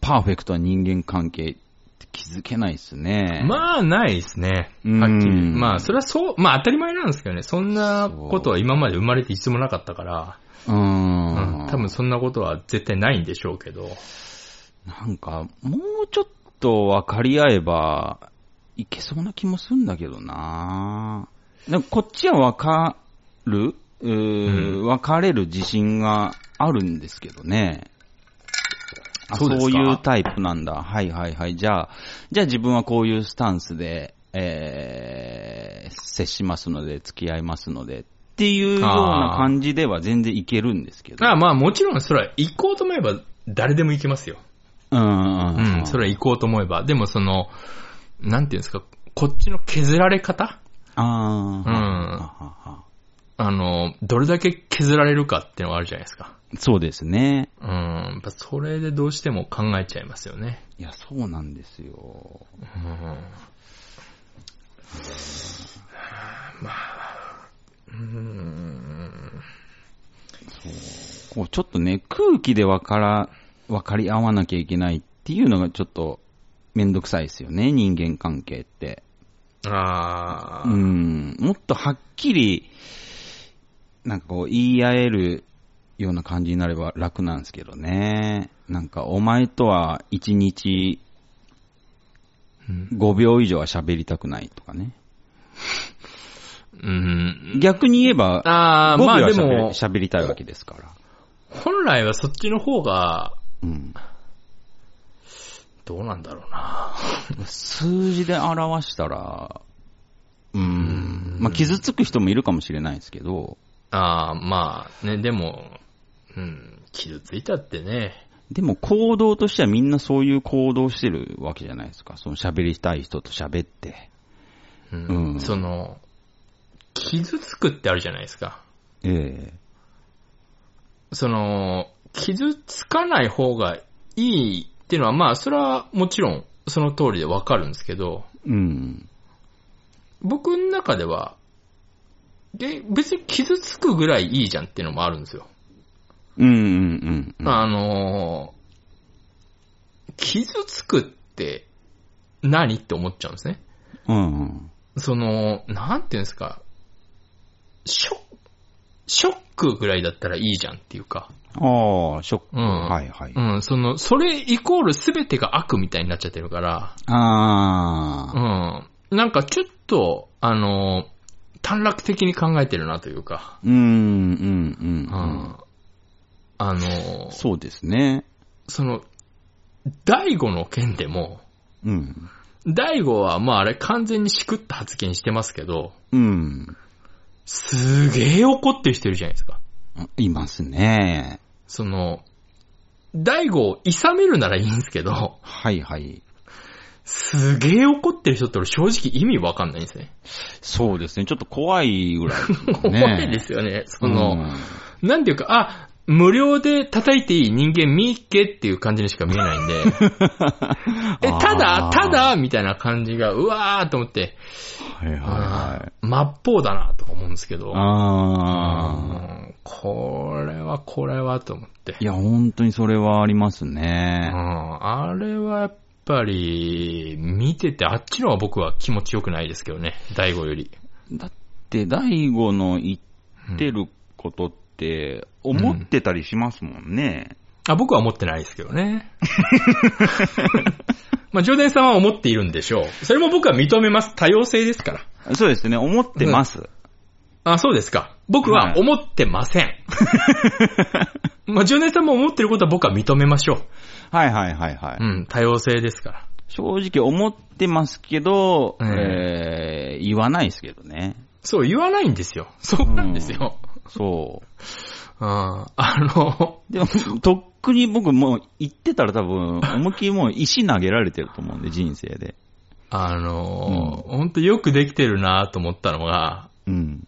S2: パーフェクトな人間関係って気づけないですね。
S1: まあ、ないですね。
S2: うん
S1: はっきり。まあ、それはそう、まあ当たり前なんですけどね。そんなことは今まで生まれて一度もなかったから、
S2: うー
S1: うん
S2: ん。
S1: 多分そんなことは絶対ないんでしょうけど。
S2: なんか、もうちょっと分かり合えば、いけそうな気もするんだけどなでもこっちは分かる？うー分かれる自信があるんですけどね。あ
S1: そうですか？
S2: いうタイプなんだ。はいはいはい。じゃあ、じゃあ自分はこういうスタンスで、えー、接しますので、付き合いますので、っていうような感じでは全然いけるんですけど。
S1: あまあもちろんそれは行こうと思えば誰でも行けますよ。
S2: うんうん
S1: う、ん、それは行こうと思えば。でもその、なんていうんですか、こっちの削られ方？
S2: ああ、
S1: うん
S2: は
S1: あの、どれだけ削られるかっていうのがあるじゃないですか。
S2: そうですね。
S1: うん、やっぱそれでどうしても考えちゃいますよね。
S2: いや、そうなんですよ。
S1: うん。まあ、うん。
S2: こうちょっとね、空気でわから、わかり合わなきゃいけないっていうのがちょっとめんどくさいですよね、人間関係って。
S1: ああ、
S2: うん。もっとはっきり、なんかこう言い合えるような感じになれば楽なんですけどね。なんかお前とは1日
S1: うん
S2: 5秒以上は喋りたくないとかね。
S1: うん。
S2: 逆に言えば、
S1: ああ、
S2: 5
S1: まあ
S2: 秒は喋り
S1: でも、
S2: 喋りたいわけですから。
S1: 本来はそっちの方が、
S2: うん。
S1: どうなんだろうな。
S2: 数字で表したら、うん。まあ、傷つく人もいるかもしれないですけど、
S1: ああ、まあね、でも、うん、傷ついたってね、
S2: でも行動としてはみんなそういう行動してるわけじゃないですか。その喋りたい人と喋って。
S1: うん
S2: うん
S1: その、傷つくってあるじゃないですか。
S2: ええ
S1: その、傷つかない方がいいっていうのは、まあ、それはもちろんその通りでわかるんですけど、
S2: うん。
S1: 僕の中では、で、別に傷つくぐらいいいじゃんっていうのもあるんですよ。
S2: うんうんうんうん。
S1: あのー傷つくって何って思っちゃうんですね。
S2: うんうん。
S1: その、なんていうんですか、ショック、ショックぐらいだったらいいじゃんっていうか、
S2: ああ、ショック。
S1: うん
S2: はいはい。
S1: うん、その、それイコール全てが悪みたいになっちゃってるから、
S2: ああ。
S1: うん、なんかちょっと、あの、短絡的に考えてるなというか、
S2: うん、うん、うん。
S1: あの、
S2: そうですね。
S1: その、第五の件でも、
S2: うん。
S1: 第五はまああれ完全にしくった発言してますけど、
S2: うん。
S1: すげえ怒ってる人いるじゃないですか。
S2: いますね。
S1: その、大悟を諌めるならいいんですけど、
S2: はいはい。
S1: すげえ怒ってる人って俺正直意味わかんないんですね。
S2: そうですね。ちょっと怖いぐらいね。
S1: 怖いですよね。その、
S2: うん
S1: なんていうか、あ、無料で叩いていい人間見っけっていう感じにしか見えないんで、え、ただ、ただ、みたいな感じが、うわーと思って、
S2: はいはいはい。
S1: 真っ方だなとか思うんですけど、
S2: ああ。
S1: うんこれはこれはと思って。
S2: いや、本当にそれはあります
S1: うん、
S2: ね。
S1: あれはやっぱり、見てて、あっちの方が僕は気持ちよくないですけどね、大悟より。
S2: だって、大悟の言ってることって、思ってたりしますもんね。
S1: あ僕は思ってないですけどね。まあ、ジョーデンさんは思っているんでしょう。それも僕は認めます。多様性ですから。
S2: そうですね、思ってます。
S1: あ、そうですか。僕は思ってません。まあ、ジョーデンさんも思ってることは僕は認めましょ
S2: はいはいはいはい。
S1: う。うん、多様性ですから。
S2: 正直思ってますけど、
S1: うん
S2: えー、言わないですけどね。
S1: そう、言わないんですよ。そうなんですよ。
S2: そう。
S1: うん、あの、
S2: でも、とっくに僕もう言ってたら多分、思いっきりもう石投げられてると思うんで、人生で。
S1: あの、本当よくできてるなと思ったのが、
S2: うん。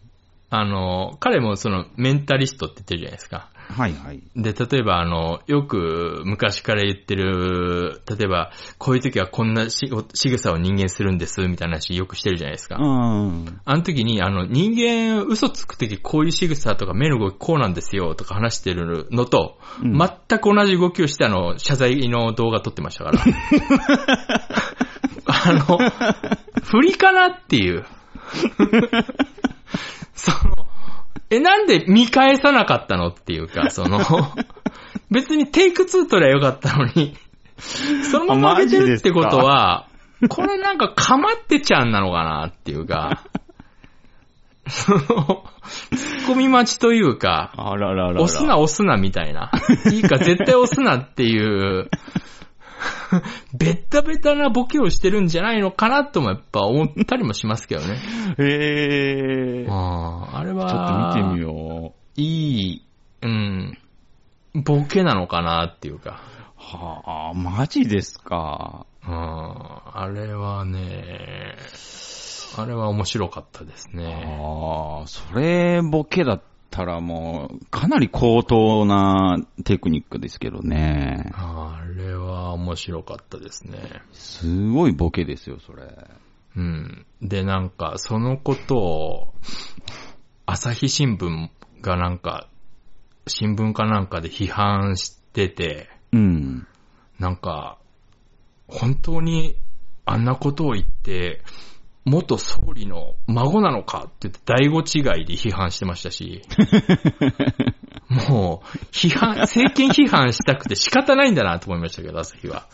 S1: あの、彼もそのメンタリストって言ってるじゃないですか。
S2: はいはい。
S1: で、例えばあの、よく昔から言ってる、例えば、こういう時はこんなし仕草を人間するんです、みたいな話よくしてるじゃないですか。
S2: うん。
S1: あの時に、あの、人間嘘つく時こういう仕草とか目の動きこうなんですよ、とか話してるのと、
S2: うん
S1: 全く同じ動きをしてあの、謝罪の動画撮ってましたから。あの、振りかなっていう。その、え、なんで見返さなかったのっていうか、その、別にテイク2取りゃよかったのに、そのまま上げてるってことは、これなんかかまってちゃんなのかなっていうか、その、ツッコミ待ちというか、
S2: あらららら。
S1: 押すな押すなみたいな。いいか絶対押すなっていう、ベッタベタなボケをしてるんじゃないのかなともやっぱ思ったりもしますけどね。
S2: へー。ちょ
S1: あああれ
S2: っ
S1: は、
S2: と見てみよ
S1: いい、うん、ボケなのかなっていうか。
S2: う。はあ、マジですか。
S1: あああれはね、あれは面白かったですね。
S2: ああ、それボケだったらもう、かなり高等なテクニックですけどね。
S1: あれは面白かったですね。
S2: すごいボケですよ、それ。
S1: うん。で、なんか、そのことを、朝日新聞がなんか、新聞かなんかで批判してて、
S2: うん。
S1: なんか、本当にあんなことを言って、元総理の孫なのかって言って、第五違いで批判してましたし、もう、批判、政権批判したくて仕方ないんだなと思いましたけど、朝日は。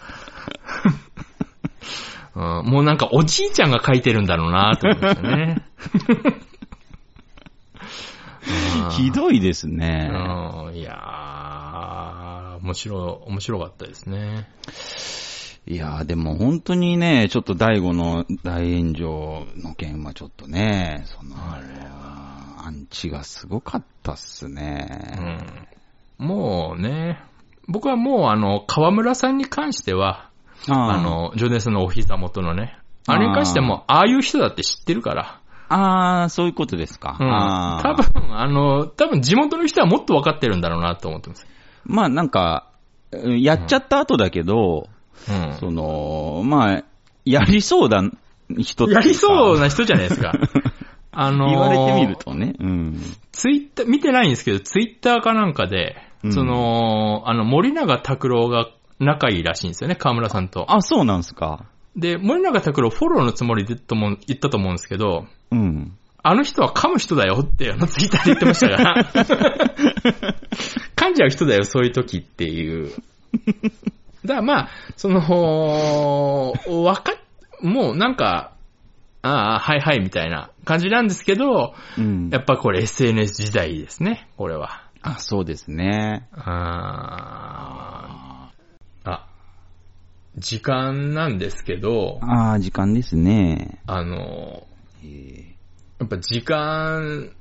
S1: うん、もうなんかおじいちゃんが書いてるんだろうなと思いましたね。うん
S2: ひどいですね。
S1: うん、いやー、面白い、面白かったですね。
S2: いやーでも本当にね、ちょっと大悟の大炎上の件はちょっとね、その、あれは、アンチがすごかったっす
S1: う
S2: ね。
S1: ん、もうね、僕はもうあの、河村さんに関しては、
S2: あ
S1: あ、の、ジョネスのお膝元のね、あれに関してはもう、ああいう人だって知ってるから。
S2: あー、そういうことですか。
S1: うん。多分、あの、多分地元の人はもっと分かってるんだろうなと思ってます。
S2: まあなんか、うんやっちゃった後だけど、
S1: うん。
S2: その、まあ、やりそうだ人ってい
S1: や
S2: うか
S1: りそうな人じゃないですか。あのー
S2: 言われてみるとね。うん。
S1: ツイッター、見てないんですけど、ツイッターかなんかで、
S2: うん
S1: その、あの、森永拓郎が仲いいらしいんですよね、河村さんと。
S2: あ、そうなんすか。
S1: で、森永拓郎フォローのつもりでとも言ったと思うんですけど、
S2: うん。
S1: あの人は噛む人だよって、あのツイッターで言ってましたから。噛んじゃう人だよ、そういう時っていう。だからまあ、その、わかっ、もうなんか、ああ、はいはいみたいな感じなんですけど、
S2: うん
S1: や。っぱこれ SNS 時代ですね、これは。
S2: あ、そうですね。
S1: あーあ、時間なんですけど、
S2: ああ、時間ですね。
S1: あの、
S2: えー
S1: やっぱ時間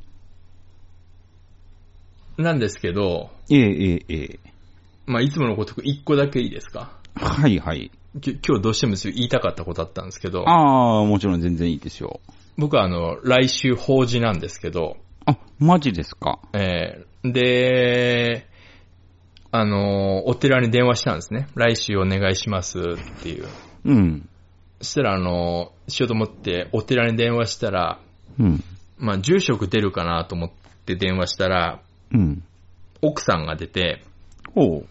S1: なんですけど、
S2: ええええええ
S1: まあ、いつものごとく一個だけいいですか？
S2: はいはい。
S1: き今日どうしても言いたかったことあったんですけど、
S2: ああ、もちろん全然いいですよ。
S1: 僕はあの、来週法事なんですけど、
S2: あ、マジですか？
S1: えーで、あの、お寺に電話したんですね。来週お願いしますっていう。
S2: うん。
S1: そしたらあの、しようと思ってお寺に電話したら、
S2: うん。
S1: まあ、住職出るかなと思って電話したら、
S2: うん。
S1: 奥さんが出て、
S2: ほう。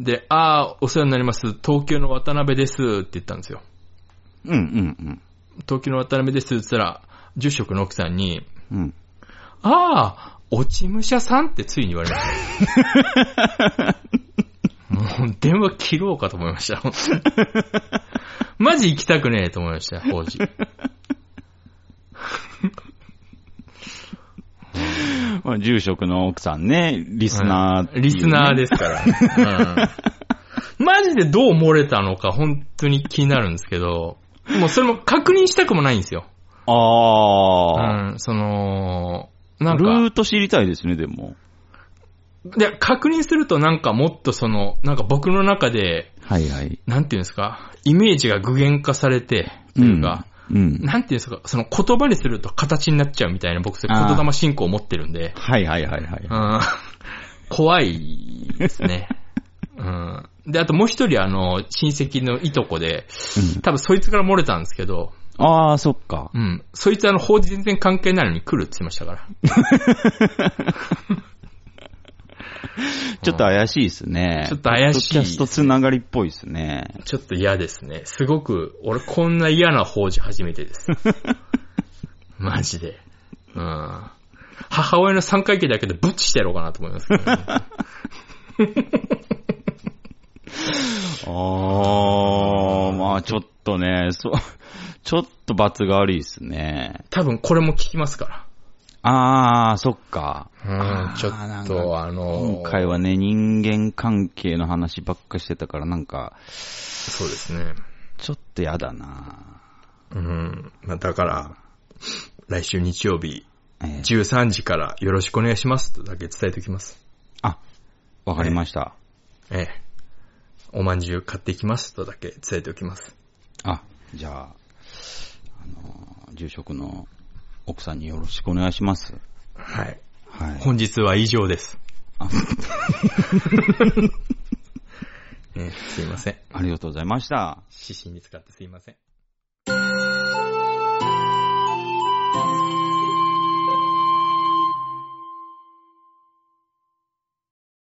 S1: で、あー、お世話になります。東京の渡辺ですって言ったんですよ。
S2: うんうん
S1: 東京の渡辺ですって言ったら、住職の奥さんに、
S2: うん。うん。
S1: ああ、落ち武者さんってついに言われました。もう電話切ろうかと思いました。マジ行きたくねえと思いました、法事。
S2: まあ、住職の奥さんね、リスナーっていうね、
S1: リスナーですから。うん、マジでどう漏れたのか本当に気になるんですけど、もうそれも確認したくもないんですよ。
S2: ああ、
S1: うん、その、なんか、
S2: ルート知りたいですね、でも。
S1: で、確認するとなんかもっとその、なんか僕の中で、
S2: はいはい。
S1: なんていうんですか、イメージが具現化されて、というか、
S2: うん。
S1: なんていうんですか、その言葉にすると形になっちゃうみたいな僕、言霊信仰を持ってるんで、
S2: はいはいはいはい。
S1: うん、怖いですね。うん。で、あともう一人あの、親戚のいとこで、
S2: うん
S1: 多分そいつから漏れたんですけど、
S2: ああ、そっか。
S1: うん。そいつあの、法事全然関係ないのに来るって言ってましたから。
S2: ちょっと怪しいですね。
S1: ちょっと怪しい
S2: ポッドキャストつながりっぽいですね。
S1: ちょっと嫌ですね。すごく、俺こんな嫌な法事初めてです。マジで。うん。母親の3回忌だけでブッチしてやろうかなと思いますけどね、
S2: ああ、まあちょっとね、そう、ちょっと罰が悪いですね。
S1: 多分これも聞きますから。
S2: ああ、そっか。
S1: うん、ちょっとあの
S2: 今回はね、人間関係の話ばっかしてたから、なんか、
S1: そうですね。
S2: ちょっとやだな
S1: うん。まあ、だから、来週日曜日、
S2: ええ
S1: 13時からよろしくお願いしますとだけ伝えておきます。
S2: あ、わかりました。
S1: ええ。おまんじゅう買っていきますとだけ伝えておきます。
S2: あ、じゃあ、あの、住職の奥さんによろしくお願いします。
S1: はい。
S2: はい。
S1: 本日は以上です。
S2: あ
S1: ええ すいません。
S2: ありがとうございました。
S1: 指針に使ってすいません。